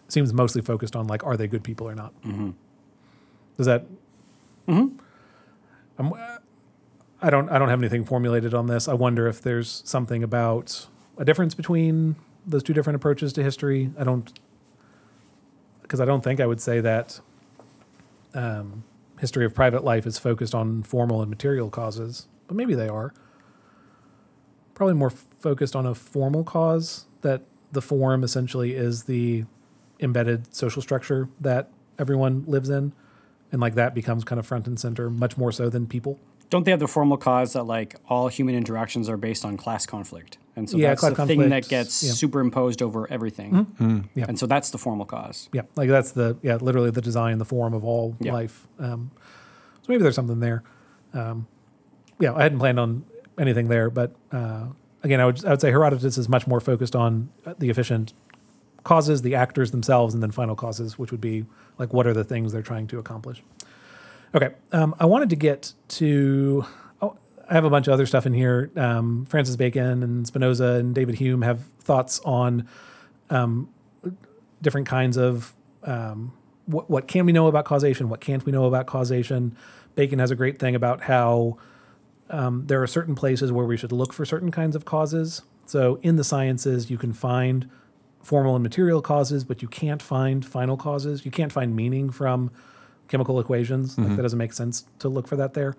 seems mostly focused on like are they good people or not. Mm-hmm. Does that? Mm-hmm. I'm, I don't I don't have anything formulated on this. I wonder if there's something about a difference between those two different approaches to history. I don't because I don't think I would say that um, history of private life is focused on formal and material causes, but maybe they are. Probably more focused on a formal cause that the form essentially is the embedded social structure that everyone lives in, and like that becomes kind of front and center, much more so than people. Don't they have the formal cause that like all human interactions are based on class conflict? And so Yeah, that's the thing that gets yeah. superimposed over everything. Yeah. And so that's the formal cause. Yeah, like that's the yeah, literally the design, the form of all Yeah. life. Um, so maybe there's something there. Um, yeah, I hadn't planned on anything there, but uh, again, I would I would say Herodotus is much more focused on uh, the efficient causes, the actors themselves, and then final causes, which would be like what are the things they're trying to accomplish. Okay, um, I wanted to get to. I have a bunch of other stuff in here. Um, Francis Bacon and Spinoza and David Hume have thoughts on different kinds of um, what, what can we know about causation, what can't we know about causation. Bacon has a great thing about how um, there are certain places where we should look for certain kinds of causes. So in the sciences, you can find formal and material causes, but you can't find final causes. You can't find meaning from chemical equations. Like that doesn't make sense to look for that there.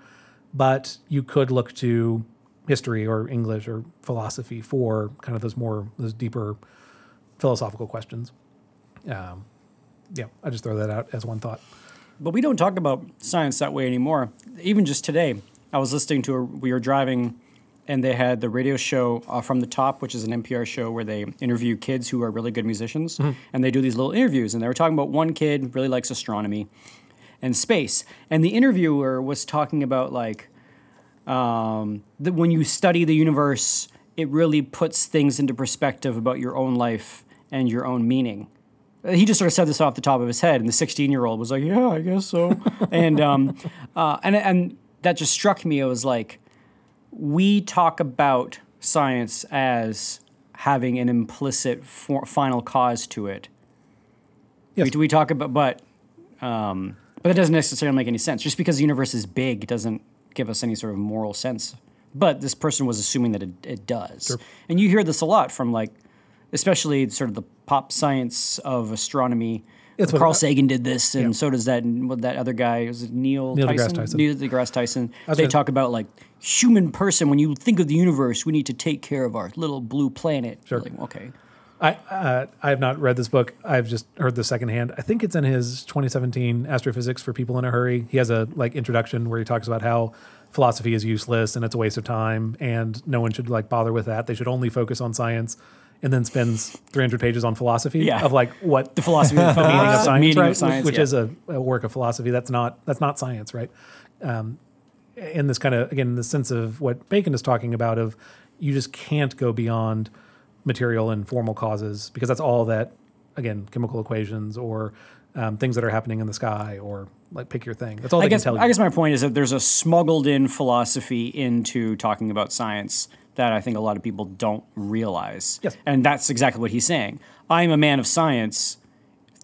But you could look to history or English or philosophy for kind of those more those deeper philosophical questions. Um, yeah, I just throw that out as one thought. But we don't talk about science that way anymore. Even just today, I was listening to a, we were driving and they had the radio show uh, from the top, which is an NPR show where they interview kids who are really good musicians, and they do these little interviews. And they were talking about one kid really likes astronomy and space, and the interviewer was talking about like um, that when you study the universe, it really puts things into perspective about your own life and your own meaning. He just sort of said this off the top of his head, and the 16 year old was like, "Yeah, I guess so," [laughs] and um, uh, and and that just struck me. It was like we talk about science as having an implicit for, final cause to it. Yes. We, we talk about, but um, but that doesn't necessarily make any sense. Just because the universe is big doesn't give us any sort of moral sense. But this person was assuming that it, it does, and you hear this a lot from like, especially sort of the pop science of astronomy. It's Carl Sagan did this, and Yeah. so does that. And what that other guy was it Neil, Neil deGrasse Tyson? Tyson. Neil deGrasse Tyson. They gonna- talk about like human person. When you think of the universe, we need to take care of our little blue planet. Sure. Like, okay, I uh, I have not read this book. I've just heard the secondhand. I think it's in his 2017 Astrophysics for People in a Hurry. He has a like introduction where he talks about how philosophy is useless and it's a waste of time, and no one should like bother with that. They should only focus on science. And then spends 300 pages on philosophy Yeah. of like what The philosophy of [laughs] the meaning of science, meaning right? of science, which yeah. is a, a work of philosophy. That's not that's not science, right? Um, in this kind of again, in the sense of what Bacon is talking about, of you just can't go beyond material and formal causes because that's all that again, chemical equations or um, things that are happening in the sky or like pick your thing. That's all I they guess can tell you. I guess my point is that there's a smuggled in philosophy into talking about science that I think a lot of people don't realize. Yes. And that's exactly what he's saying. I'm a man of science.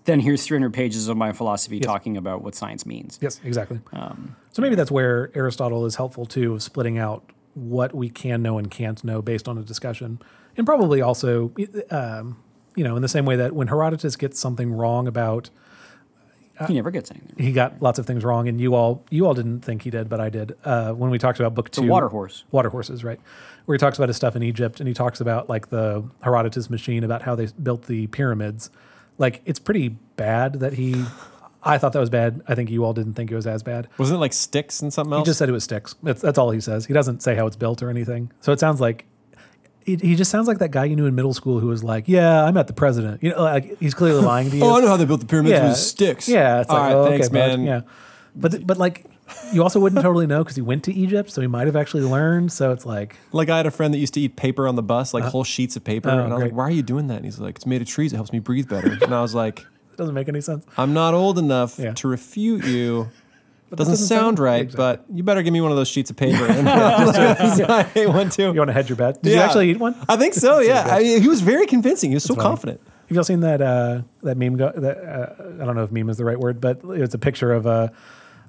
Then here's 300 pages of my philosophy talking about what science means. Yes, exactly. Um, so maybe that's where Aristotle is helpful too, of splitting out what we can know and can't know based on a discussion, and probably also, um, you know, in the same way that when Herodotus gets something wrong about, he never gets anything. he got lots of things wrong, and you all you all didn't think he did, but I did. Uh, when we talked about book two, water horse. water horses, right? Where he talks about his stuff in Egypt, and he talks about like the Herodotus machine, about how they built the pyramids. Like it's pretty bad that he. I thought that was bad. I think you all didn't think it was as bad. Wasn't it like sticks and something else? He just said it was sticks. That's, that's all he says. He doesn't say how it's built or anything. So it sounds like he, he just sounds like that guy you knew in middle school who was like, "Yeah, I met the president." You know, like he's clearly lying to you. oh, I know how they built the pyramids yeah, with sticks. Yeah, it's All like, right, oh, okay, thanks, bud. man. Yeah, but but like you also wouldn't totally know because he went to Egypt, so he might have actually learned. So it's like, Like I had a friend that used to eat paper on the bus, like uh, whole sheets of paper, oh, and I was great. like, "Why are you doing that?" And he's like, "It's made of trees. It helps me breathe better." and I was like, it [laughs] doesn't make any sense. "I'm not old enough Yeah. to refute you." But Doesn't, that sound, right, exactly. but you better give me one of those sheets of paper. And [laughs] [laughs] I ate [laughs] one too. You want to hedge your bet? Did you actually eat one? I think so. Yeah, I mean, he was very convincing. He was so funny. confident. Have y'all seen that uh, that meme? Go, that, uh, I don't know if meme is the right word, but it's a picture of a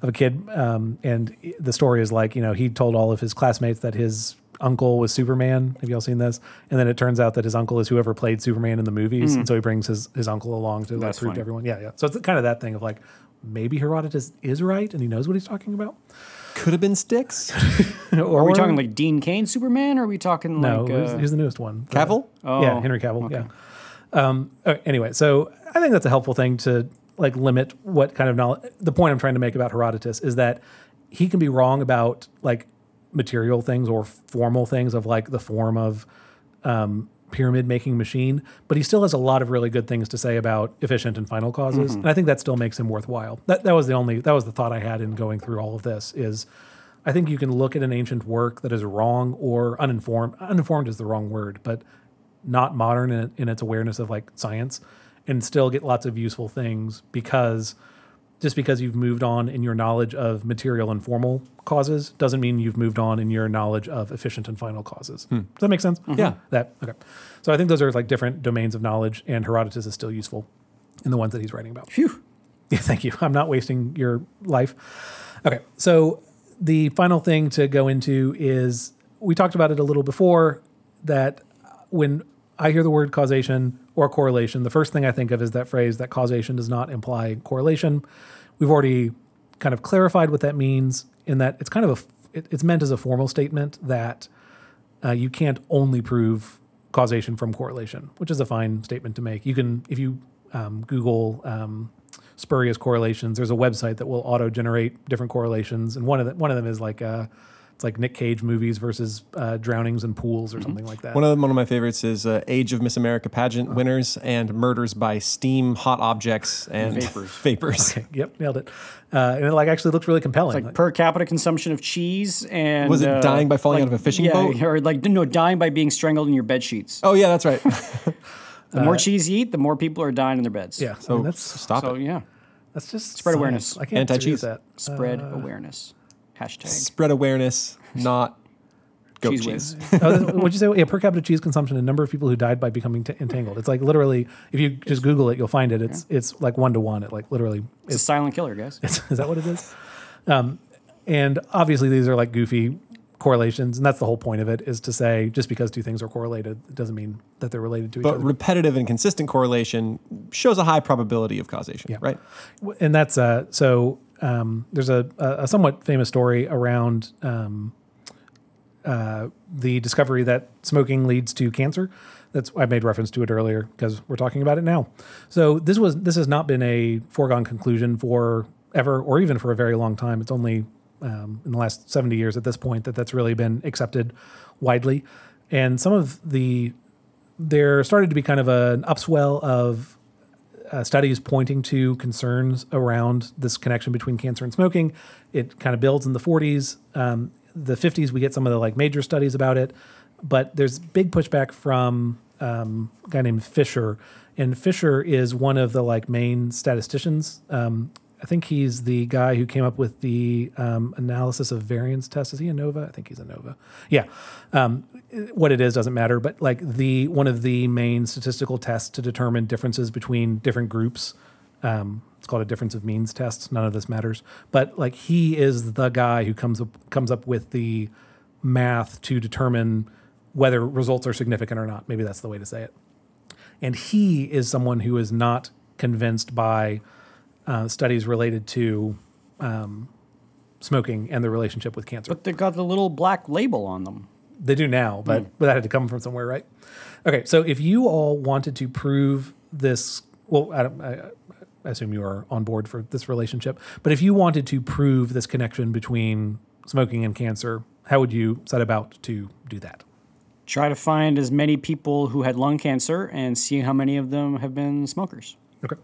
of a kid, um, and the story is like you know he told all of his classmates that his uncle was Superman. Have y'all seen this? And then it turns out that his uncle is whoever played Superman in the movies, and so he brings his his uncle along to like, prove to everyone. Yeah, yeah. So it's kind of that thing of like maybe Herodotus is right and he knows what he's talking about. Could have been sticks. [laughs] or Are we talking like Dean Cain Superman or are we talking no? like. who's, Uh, who's the newest one? Cavill. oh, yeah, Henry Cavill. Yeah. Um, uh, anyway, so I think that's a helpful thing to like limit what kind of knowledge. The point I'm trying to make about Herodotus is that he can be wrong about like material things or formal things of like the form of um, pyramid making machine, but he still has a lot of really good things to say about efficient and final causes, and I think that still makes him worthwhile. That that was the only that was the thought I had in going through all of this is. I think you can look at an ancient work that is wrong or uninformed. Uninformed is the wrong word, but not modern in, in its awareness of like science and still get lots of useful things because just because you've moved on in your knowledge of material and formal causes doesn't mean you've moved on in your knowledge of efficient and final causes. Hmm. Does that make sense? Yeah. That okay. So I think those are like different domains of knowledge and Herodotus is still useful in the ones that he's writing about. Phew. [laughs] Yeah, thank you. I'm not wasting your life. Okay, so the final thing to go into is we talked about it a little before that when I hear the word causation or correlation, the first thing I think of is that phrase that causation does not imply correlation. We've already kind of clarified what that means in that it's kind of a it- it's meant as a formal statement that uh, you can't only prove causation from correlation, which is a fine statement to make. You can, if you um, Google um, spurious correlations, there's a website that will auto generate different correlations, and one of the, one of them is like uh, it's like Nick Cage movies versus uh, drownings in pools or something like that. One of them, one of my favorites is uh, Age of Miss America pageant winners and murders by steam, hot objects, and Vapors. [laughs] vapors. Okay, yep, nailed it. Uh, and it like actually looks really compelling. Like Like, per capita consumption of cheese and Was it uh, dying by falling like- out of a fishing yeah, boat? or like no dying by being strangled in your bed sheets. Oh yeah, that's right. [laughs] [laughs] The more cheese you eat, the more people are dying in their beds. Uh, yeah, I So mean, that's stop So it. yeah, that's just Spread science. awareness. I can't Anti-cheese. Anti-cheese that. spread Uh, awareness. Hashtag Spread awareness, [laughs] not goat cheese cheese. [laughs] oh, what'd you say? Yeah, per capita cheese consumption and number of people who died by becoming t- entangled. It's like literally, if you just Google it, you'll find it. It's it's like one to one. It like literally It's a silent killer, guys. Is, [laughs] is that what it is? Um, and obviously, these are like goofy correlations, and that's the whole point of it is to say just because two things are correlated, it doesn't mean that they're related to each But other. But repetitive and consistent correlation shows a high probability of causation, right? And that's uh, so. Um, there's a, a somewhat famous story around um, uh, the discovery that smoking leads to cancer. That's I made reference to it earlier because we're talking about it now. So this was this has not been a foregone conclusion for ever or even for a very long time. It's only um, in the last 70 years at this point that that's really been accepted widely. And some of the there started to be kind of an upswell of uh, studies pointing to concerns around this connection between cancer and smoking. It kind of builds in the 40s. Um, the 50s, we get some of the like major studies about it, but there's big pushback from um, a guy named Fisher, and Fisher is one of the like main statisticians. Um, I think he's the guy who came up with the um, analysis of variance test. Is he ANOVA? I think he's ANOVA. Yeah. Um, what it is doesn't matter, but like the one of the main statistical tests to determine differences between different groups. Um, it's called a difference of means test. None of this matters, but like he is the guy who comes up comes up with the math to determine whether results are significant or not. Maybe that's the way to say it. And he is someone who is not convinced by uh, studies related to um, smoking and the relationship with cancer. But they've got the little black label on them. They do now, but, but that had to come from somewhere, right? Okay, so if you all wanted to prove this, well, I, don't, I, I assume you are on board for this relationship, but if you wanted to prove this connection between smoking and cancer, how would you set about to do that? Try to find as many people who had lung cancer and see how many of them have been smokers. Okay.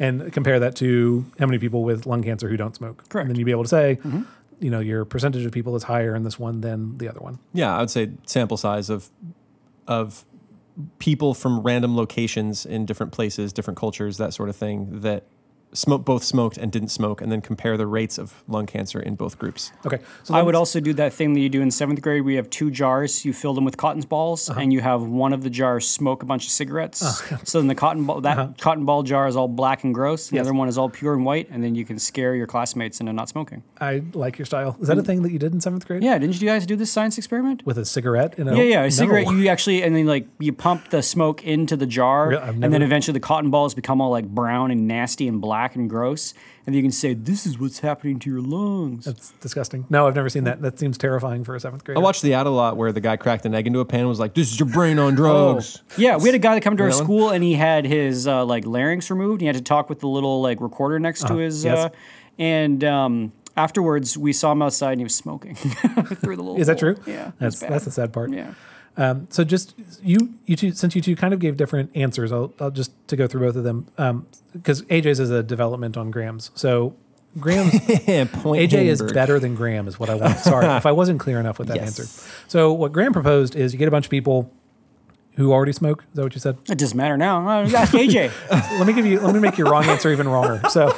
And compare that to how many people with lung cancer who don't smoke. Correct. And then you'd be able to say, mm-hmm. you know, your percentage of people is higher in this one than the other one. Yeah, I would say sample size of of people from random locations in different places, different cultures, that sort of thing that smoke both smoked and didn't smoke, and then compare the rates of lung cancer in both groups. Okay. So I would also do that thing that you do in seventh grade where you have two jars, you fill them with cotton balls, uh-huh. and you have one of the jars smoke a bunch of cigarettes. Oh, so then the cotton ball that uh-huh. cotton ball jar is all black and gross, the Yes. other one is all pure and white, and then you can scare your classmates into not smoking. I like your style. Is that a mm. thing that you did in seventh grade? Yeah, didn't you guys do this science experiment? With a cigarette in a Yeah, yeah, No. a cigarette. You actually, and then like you pump the smoke into the jar, Really? I've and then never- eventually the cotton balls become all like brown and nasty and black and gross, and you can say, "This is what's happening to your lungs." That's disgusting. No, I've never seen that. That seems terrifying for a seventh grader. I watched the ad a lot where the guy cracked an egg into a pan and was like, "This is your brain on [laughs] drugs." Yeah, we had a guy that come to our school and he had his uh, like larynx removed. He had to talk with the little like recorder next to his, yes. uh, and um, afterwards we saw him outside and he was smoking [laughs] through the little. Is that hole. true? Yeah, that's that's the sad part. yeah. Um, so just you you two since you two kind of gave different answers, I'll, I'll just to go through both of them because AJ's is a development on Graham's. So Graham's [laughs] Point AJ is better than Graham is what I want. Sorry if I wasn't clear enough with that [laughs] Yes. answer. So what Graham proposed is you get a bunch of people who already smoke. Is that what you said? It doesn't matter now. Uh, ask AJ. [laughs] let me give you let me make your wrong answer even wronger. So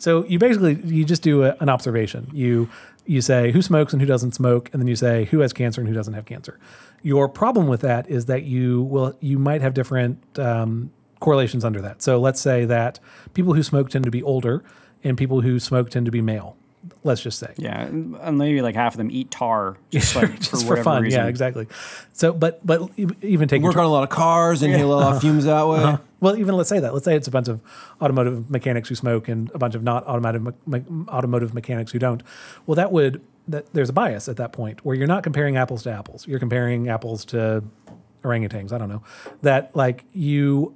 so you basically you just do a, an observation. You you say who smokes and who doesn't smoke, and then you say who has cancer and who doesn't have cancer. Your problem with that is that you will you might have different um, correlations under that. So let's say that people who smoke tend to be older, and people who smoke tend to be male. Let's just say. yeah, and maybe like half of them eat tar [laughs] just like Just for for, whatever fun, reason. yeah, exactly. So, but but even take Work on a lot of cars, and inhale a lot of fumes that way. Uh-huh. Well, even let's say that. Let's say it's a bunch of automotive mechanics who smoke and a bunch of not automotive me- me- automotive mechanics who don't. Well, that would that there's a bias at that point where you're not comparing apples to apples. You're comparing apples to orangutans. I don't know. That like you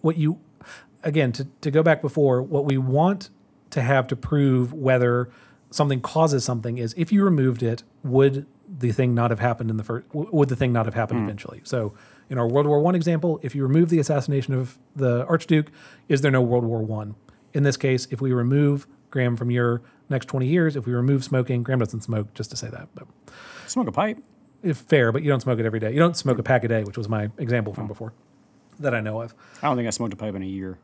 what you again to to go back before what we want to have to prove whether something causes something is if you removed it would the thing not have happened in the first would the thing not have happened hmm. eventually? So in our world war one example if you remove the assassination of the archduke is there no world war one? In this case if we remove graham from your next 20 years if we remove smoking graham doesn't smoke just to say that but Smoke a pipe. if fair but you don't smoke it every day. You don't smoke a pack a day which was my example from hmm. before that i know of. I don't think I smoked a pipe in a year.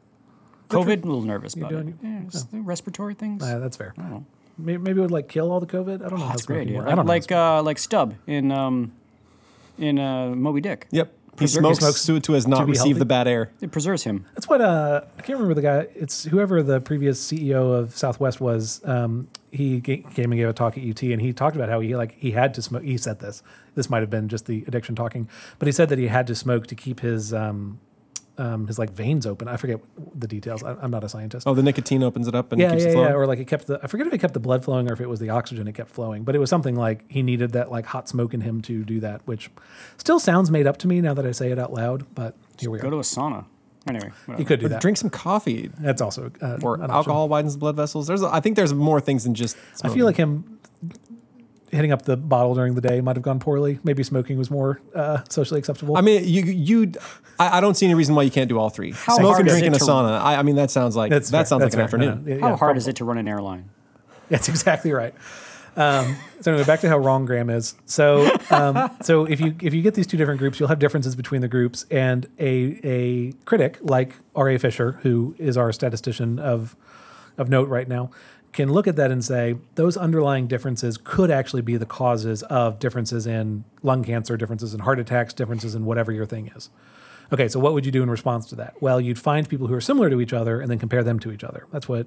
COVID, a little nervous about it. doing- Yeah, it's the respiratory things. uh, that's fair maybe, maybe it would like kill all the covid i don't know how That's great smoking idea. works. Like i don't know like, uh, like Stubb in um, in uh, Moby Dick. Yep. He Preserve- smokes, smokes so to has not to received healthy? the bad air. It preserves him. That's what uh, I can't remember the guy. It's whoever the previous CEO of Southwest was. Um, he ga- came and gave a talk at UT, and he talked about how he like he had to smoke. He said this. This might have been just the addiction talking, but he said that he had to smoke to keep his um, um, his like veins open. I forget the details. I, I'm not a scientist. Oh, the nicotine opens it up and yeah, keeps yeah, it flowing. yeah. Or like it kept the. I forget if it kept the blood flowing or if it was the oxygen it kept flowing. But it was something like he needed that like hot smoke in him to do that, which still sounds made up to me now that I say it out loud. But here we Go are. to a sauna. Anyway, You could do Or that. drink some coffee. That's also uh, Or an option. alcohol widens the blood vessels. There's, I think there's more things than just. I feel like him hitting up the bottle during the day might have gone poorly. Maybe smoking was more uh, socially acceptable. I mean, you you. I, I don't see any reason why you can't do all three. Smoke hard and drink in a to- sauna. I, I mean, that sounds like That's that sounds That's like an fair. afternoon. No, no, How yeah, hard is it to run an airline? That's [laughs] exactly right. Um, so anyway, back to how wrong Graham is. So, um, so if you if you get these two different groups, you'll have differences between the groups, and a a critic like R. A. Fisher, who is our statistician of of note right now, can look at that and say those underlying differences could actually be the causes of differences in lung cancer, differences in heart attacks, differences in whatever your thing is. Okay, so what would you do in response to that? Well, you'd find people who are similar to each other and then compare them to each other. That's what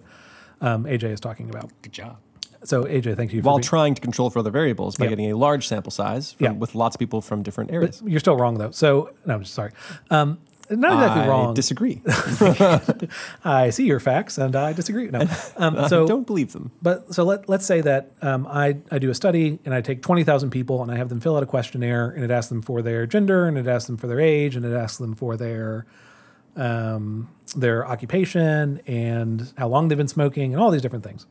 um, AJ is talking about. Good job. So AJ, thank you. For While being- trying to control for other variables by Yeah. getting a large sample size from, Yeah. with lots of people from different areas. You're still wrong though. So no, I'm just sorry. Um, not exactly I wrong. disagree. [laughs] I see your facts and I disagree. No. Um, [laughs] I so don't believe them. but so let let's say that um, I I do a study and I take twenty thousand people and I have them fill out a questionnaire and it asks them for their gender and it asks them for their age and it asks them for their um, their occupation and how long they've been smoking and all these different things.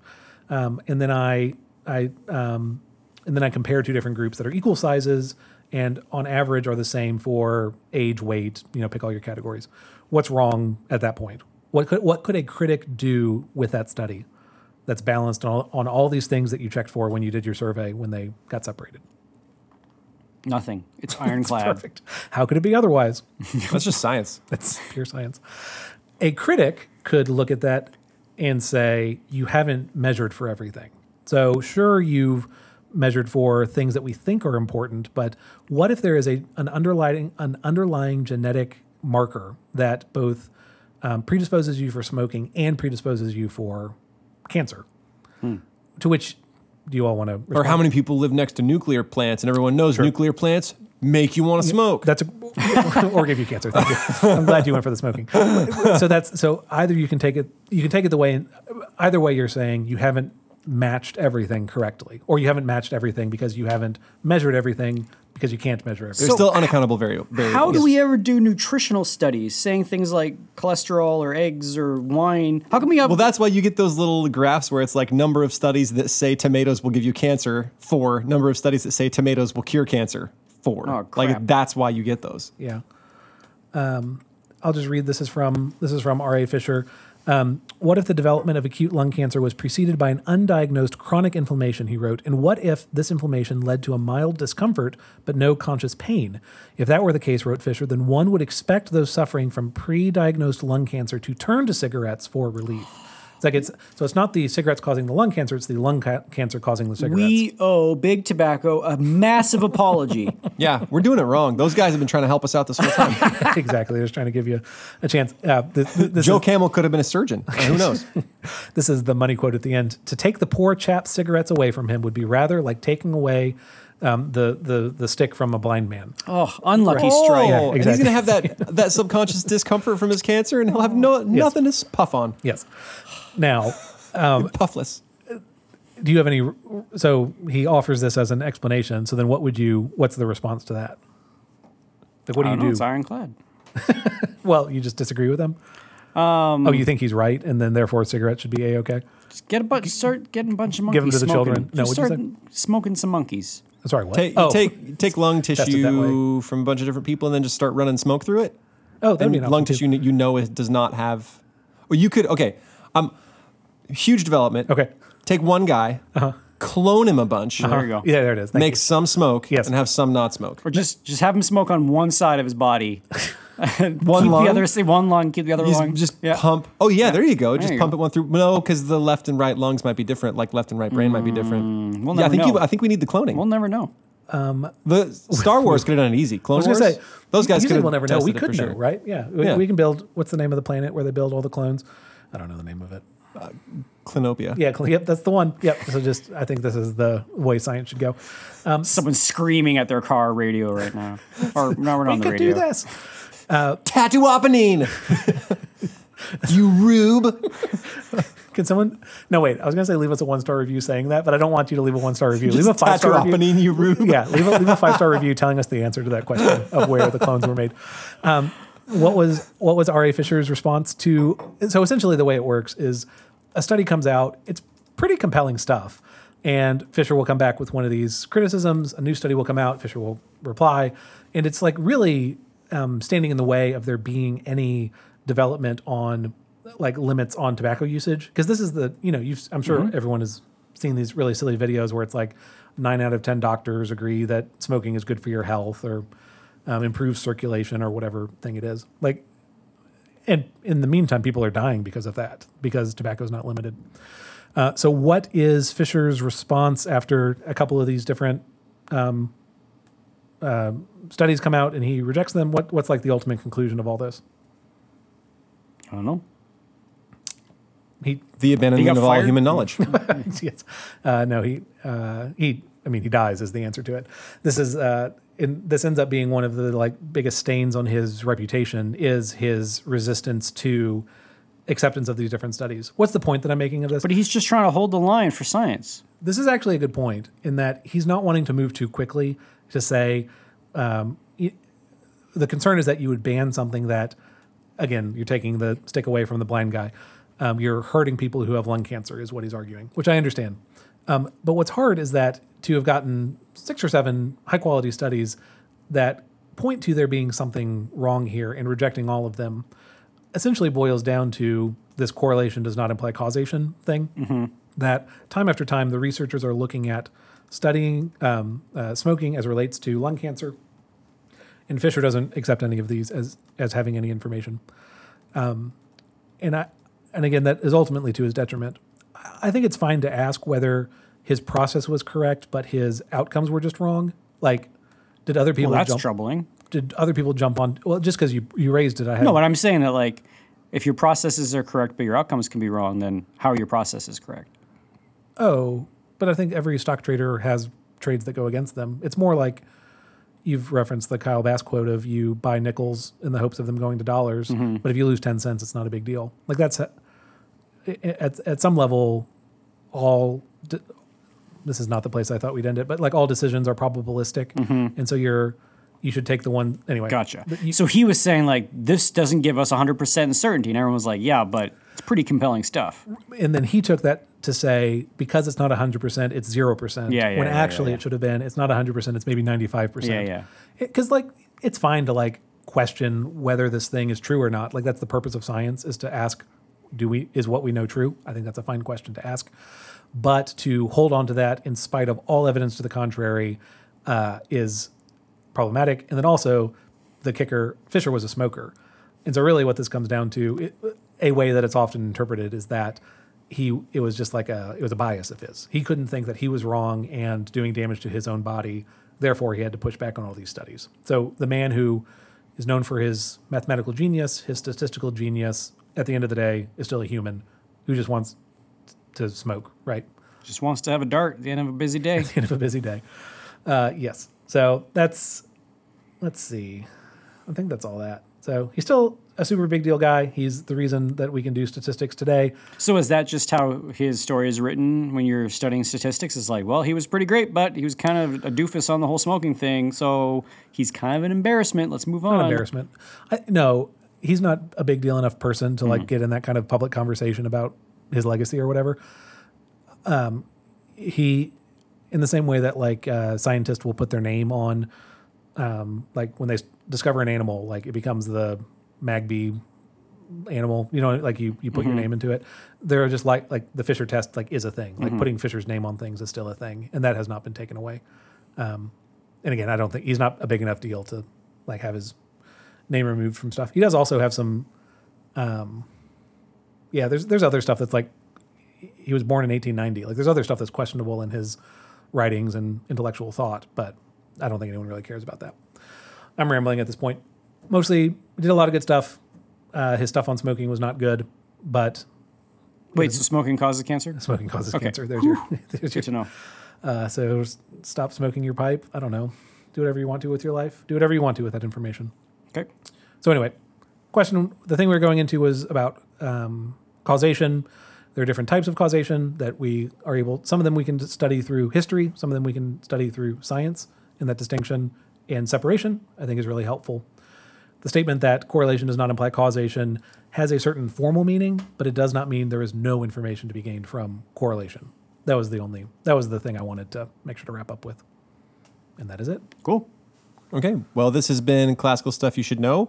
Um, and then I I um, and then I compare two different groups that are equal sizes and on average are the same for age, weight. You know, pick all your categories. What's wrong at that point? What could what could a critic do with that study that's balanced on all, on all these things that you checked for when you did your survey when they got separated? Nothing. It's [laughs] ironclad. Perfect. How could it be otherwise? [laughs] That's just science. [laughs] That's pure science. A critic could look at that and say, you haven't measured for everything. So, sure, you've measured for things that we think are important, but what if there is a, an, underlying, an underlying genetic marker that both um, predisposes you for smoking and predisposes you for cancer? To which do you all want to? Or how many people live next to nuclear plants and everyone knows nuclear plants make you want to smoke. That's a, [laughs] or give you cancer. Thank you. [laughs] I'm glad you went for the smoking. So that's so either you can take it you can take it the way either way you're saying you haven't matched everything correctly, or you haven't matched everything because you haven't measured everything because you can't measure everything. There's still unaccountable vari- variables. How do we ever do nutritional studies saying things like cholesterol or eggs or wine? How come we have Well, that's why you get those little graphs where it's like number of studies that say tomatoes will give you cancer for number of studies that say tomatoes will cure cancer for. Oh, crap. Like that's why you get those. Yeah. Um, I'll just read. This is from this is from R. A. Fisher. Um, what if the development of acute lung cancer was preceded by an undiagnosed chronic inflammation? He wrote, and what if this inflammation led to a mild discomfort but no conscious pain? If that were the case, wrote Fisher, then one would expect those suffering from pre-diagnosed lung cancer to turn to cigarettes for relief. It's like it's so it's not the cigarettes causing the lung cancer; it's the lung ca- cancer causing the cigarettes. we owe big tobacco a massive apology. [laughs] Yeah, we're doing it wrong. Those guys have been trying to help us out this whole time. [laughs] exactly. They're just trying to give you a chance. Uh, this, this Joe is, Camel could have been a surgeon. Uh, Who knows? [laughs] This is the money quote at the end. To take the poor chap's cigarettes away from him would be rather like taking away um, the, the the stick from a blind man. Oh, unlucky oh, strike. Yeah, and exactly. he's gonna have that that subconscious discomfort from his cancer, and he'll have no nothing to puff on. Yes. Now, [laughs] Puffless. do you have any? So he offers this as an explanation. So then, what would you? What's the response to that? Like, what do I you don't know, do? It's ironclad. [laughs] Well, you just disagree with him. oh, you think he's right, and then therefore cigarettes should be a okay. Just get a bunch. Start getting a bunch of monkeys Give 'em to the smoking. children. No, Just start smoking some monkeys. Sorry, what? Take, oh, take take lung tissue from a bunch of different people, and then just start running smoke through it. oh, that'd and be an lung option, too. tissue you know it does not have. Or you could okay, um, huge development. Okay. take one guy, uh-huh. clone him a bunch, uh-huh. There you go. Yeah, there it is. Thank make you. some smoke, Yes. and have some not smoke. Or just just have him smoke on one side of his body. [laughs] One keep lung. the other say one lung, keep the other Just, lung. just yeah. pump. Oh yeah, there you go. Just you pump go. it one through. No, because the left and right lungs might be different. Like left and right brain might be different. Hmm, we'll yeah, I never think know. You, I think we need the cloning. We'll never know. Um, the [laughs] Star Wars could have done it easy. Clone I was Wars. going to say those guys usually could have. We'll never know. We it could for know, sure. right? Yeah. We, Yeah. we can build. What's the name of the planet where they build all the clones? I don't know the name of it. Uh, Clinopia. Yeah, cl- yep, that's the one. Yep. So just, I think this is the way science should go. Um, Someone's screaming at their car radio right now. [laughs] Or no, we're not We on the could radio. do this. Uh, Tattoo-opening. [laughs] you rube. Can someone? No, wait. I was gonna say leave us a one star review saying that, but I don't want you to leave a one star review. leave a five star review. You rube. Yeah, leave a, leave a five star review telling us the answer to that question of where the clones were made. Um, what was what was R.A. Fisher's response to? So essentially, the way it works is a study comes out. It's pretty compelling stuff, and Fisher will come back with one of these criticisms. A new study will come out. Fisher will reply, and it's like really um, standing in the way of there being any development on like limits on tobacco usage because this is the you know you've, I'm sure everyone has seen these really silly videos where it's like nine out of ten doctors agree that smoking is good for your health or um, improves circulation or whatever thing it is like and in the meantime people are dying because of that because tobacco is not limited uh, so what is fisher's response after a couple of these different um, uh, studies come out and he rejects them what, what's like the ultimate conclusion of all this I don't know. he The abandonment got of all human [laughs] knowledge. yes. Uh, no, he uh, he. I mean, he dies is the answer to it. This is in, this ends up being one of the like biggest stains on his reputation is his resistance to acceptance of these different studies. What's the point that I'm making of this? But he's just trying to hold the line for science. this is actually a good point in that he's not wanting to move too quickly to say um, y- the concern is that you would ban something that again you're taking the stick away from the blind guy um, you're hurting people who have lung cancer is what he's arguing which i understand um, but what's hard is that to have gotten six or seven high quality studies that point to there being something wrong here and rejecting all of them essentially boils down to this correlation does not imply causation thing. That time after time, the researchers are looking at studying um, uh, smoking as relates to lung cancer, and Fisher doesn't accept any of these as as having any information. Um, and I and again, that is ultimately to his detriment. I think it's fine to ask whether his process was correct, but his outcomes were just wrong. Like, did other people Well, that's jump? troubling. Did other people jump on? Well, just because you you raised it, I had No, but I'm saying that like, if your processes are correct but your outcomes can be wrong, then how are your processes correct? Oh, but I think every stock trader has trades that go against them. It's more like you've referenced the Kyle Bass quote of you buy nickels in the hopes of them going to dollars, mm-hmm. but if you lose 10 cents, it's not a big deal. Like that's a, at, at some level, all, de- this is not the place I thought we'd end it, but like all decisions are probabilistic. Mm-hmm. And so you're, you should take the one anyway. Gotcha. You- so he was saying like, this doesn't give us 100% certainty, and everyone was like, yeah, but it's pretty compelling stuff. and then he took that to say because it's not 100% it's 0% Yeah, yeah, when yeah, actually yeah. it should have been it's not 100% it's maybe 95% Yeah, yeah. because like it's fine to like question whether this thing is true or not like that's the purpose of science is to ask do we is what we know true? I think that's a fine question to ask. But to hold on to that in spite of all evidence to the contrary uh, is problematic. And then also the kicker fisher was a smoker. And so really what this comes down to it, a way that it's often interpreted is that he it was just like a it was a bias of his. He couldn't think that he was wrong and doing damage to his own body. Therefore he had to push back on all these studies. So the man who is known for his mathematical genius his statistical genius at the end of the day is still a human who just wants to smoke right Just wants to have a dart at the end of a busy day. [laughs] At the end of a busy day. Uh, yes. So that's, let's see. I think that's all that. So he's still a super big deal guy. He's the reason that we can do statistics today. so is that just how his story is written when you're studying statistics? It's like, well, he was pretty great, but he was kind of a doofus on the whole smoking thing, so he's kind of an embarrassment. Let's move on. Not embarrassment. I, no, he's not a big deal enough person to like get in that kind of public conversation about his legacy or whatever. Um, he, in the same way that like uh, scientists will put their name on, um, like when they discover an animal, like it becomes the Magby animal. You know, like you you put your name into it. there are just like like the Fisher test like is a thing. Like putting Fisher's name on things is still a thing, and that has not been taken away. Um, and again, I don't think he's not a big enough deal to like have his name removed from stuff. He does also have some, um, yeah. There's there's other stuff that's like he was born in 1890. Like there's other stuff that's questionable in his writings and intellectual thought, but I don't think anyone really cares about that. I'm rambling at this point. Mostly did a lot of good stuff. Uh, his stuff on smoking was not good, but Wait, so smoking causes cancer? smoking causes Okay. cancer. There's your, [laughs] there's Good your to know. uh, so stop smoking your pipe. I don't know. Do whatever you want to with your life. Do whatever you want to with that information. Okay. So anyway, question. The thing we were going into was about um, causation. There are different types of causation that we are able. Some of them we can study through history. Some of them we can study through science. And that distinction and separation, I think, is really helpful. The statement that correlation does not imply causation has a certain formal meaning, but it does not mean there is no information to be gained from correlation. That was the only. That was the thing I wanted to make sure to wrap up with. And that is it. Cool. Okay. Well, this has been classical stuff you should know.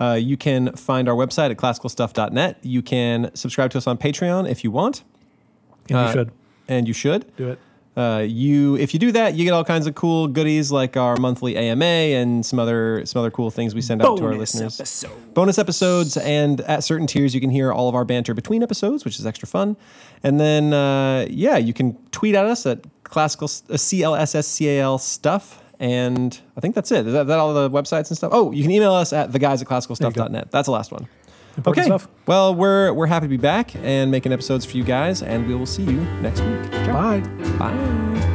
Uh, you can find our website at classicalstuff.net. You can subscribe to us on Patreon if you want, And Uh, you should and you should. do it. Uh, you, if you do that, you get all kinds of cool goodies like our monthly AMA and some other some other cool things we send out to our Bonus listeners. episode. Bonus episodes, and at certain tiers, you can hear all of our banter between episodes, which is extra fun. And then, uh, yeah, you can tweet at us at classical uh, CLSSCAL stuff. And I think that's it. Is that, that all the websites and stuff? Oh, you can email us at the guys at classicalstuff.net. That's the last one. Important okay. stuff. Well, we're we're happy to be back and making episodes for you guys, and we will see you next week. Ciao. Bye. Bye.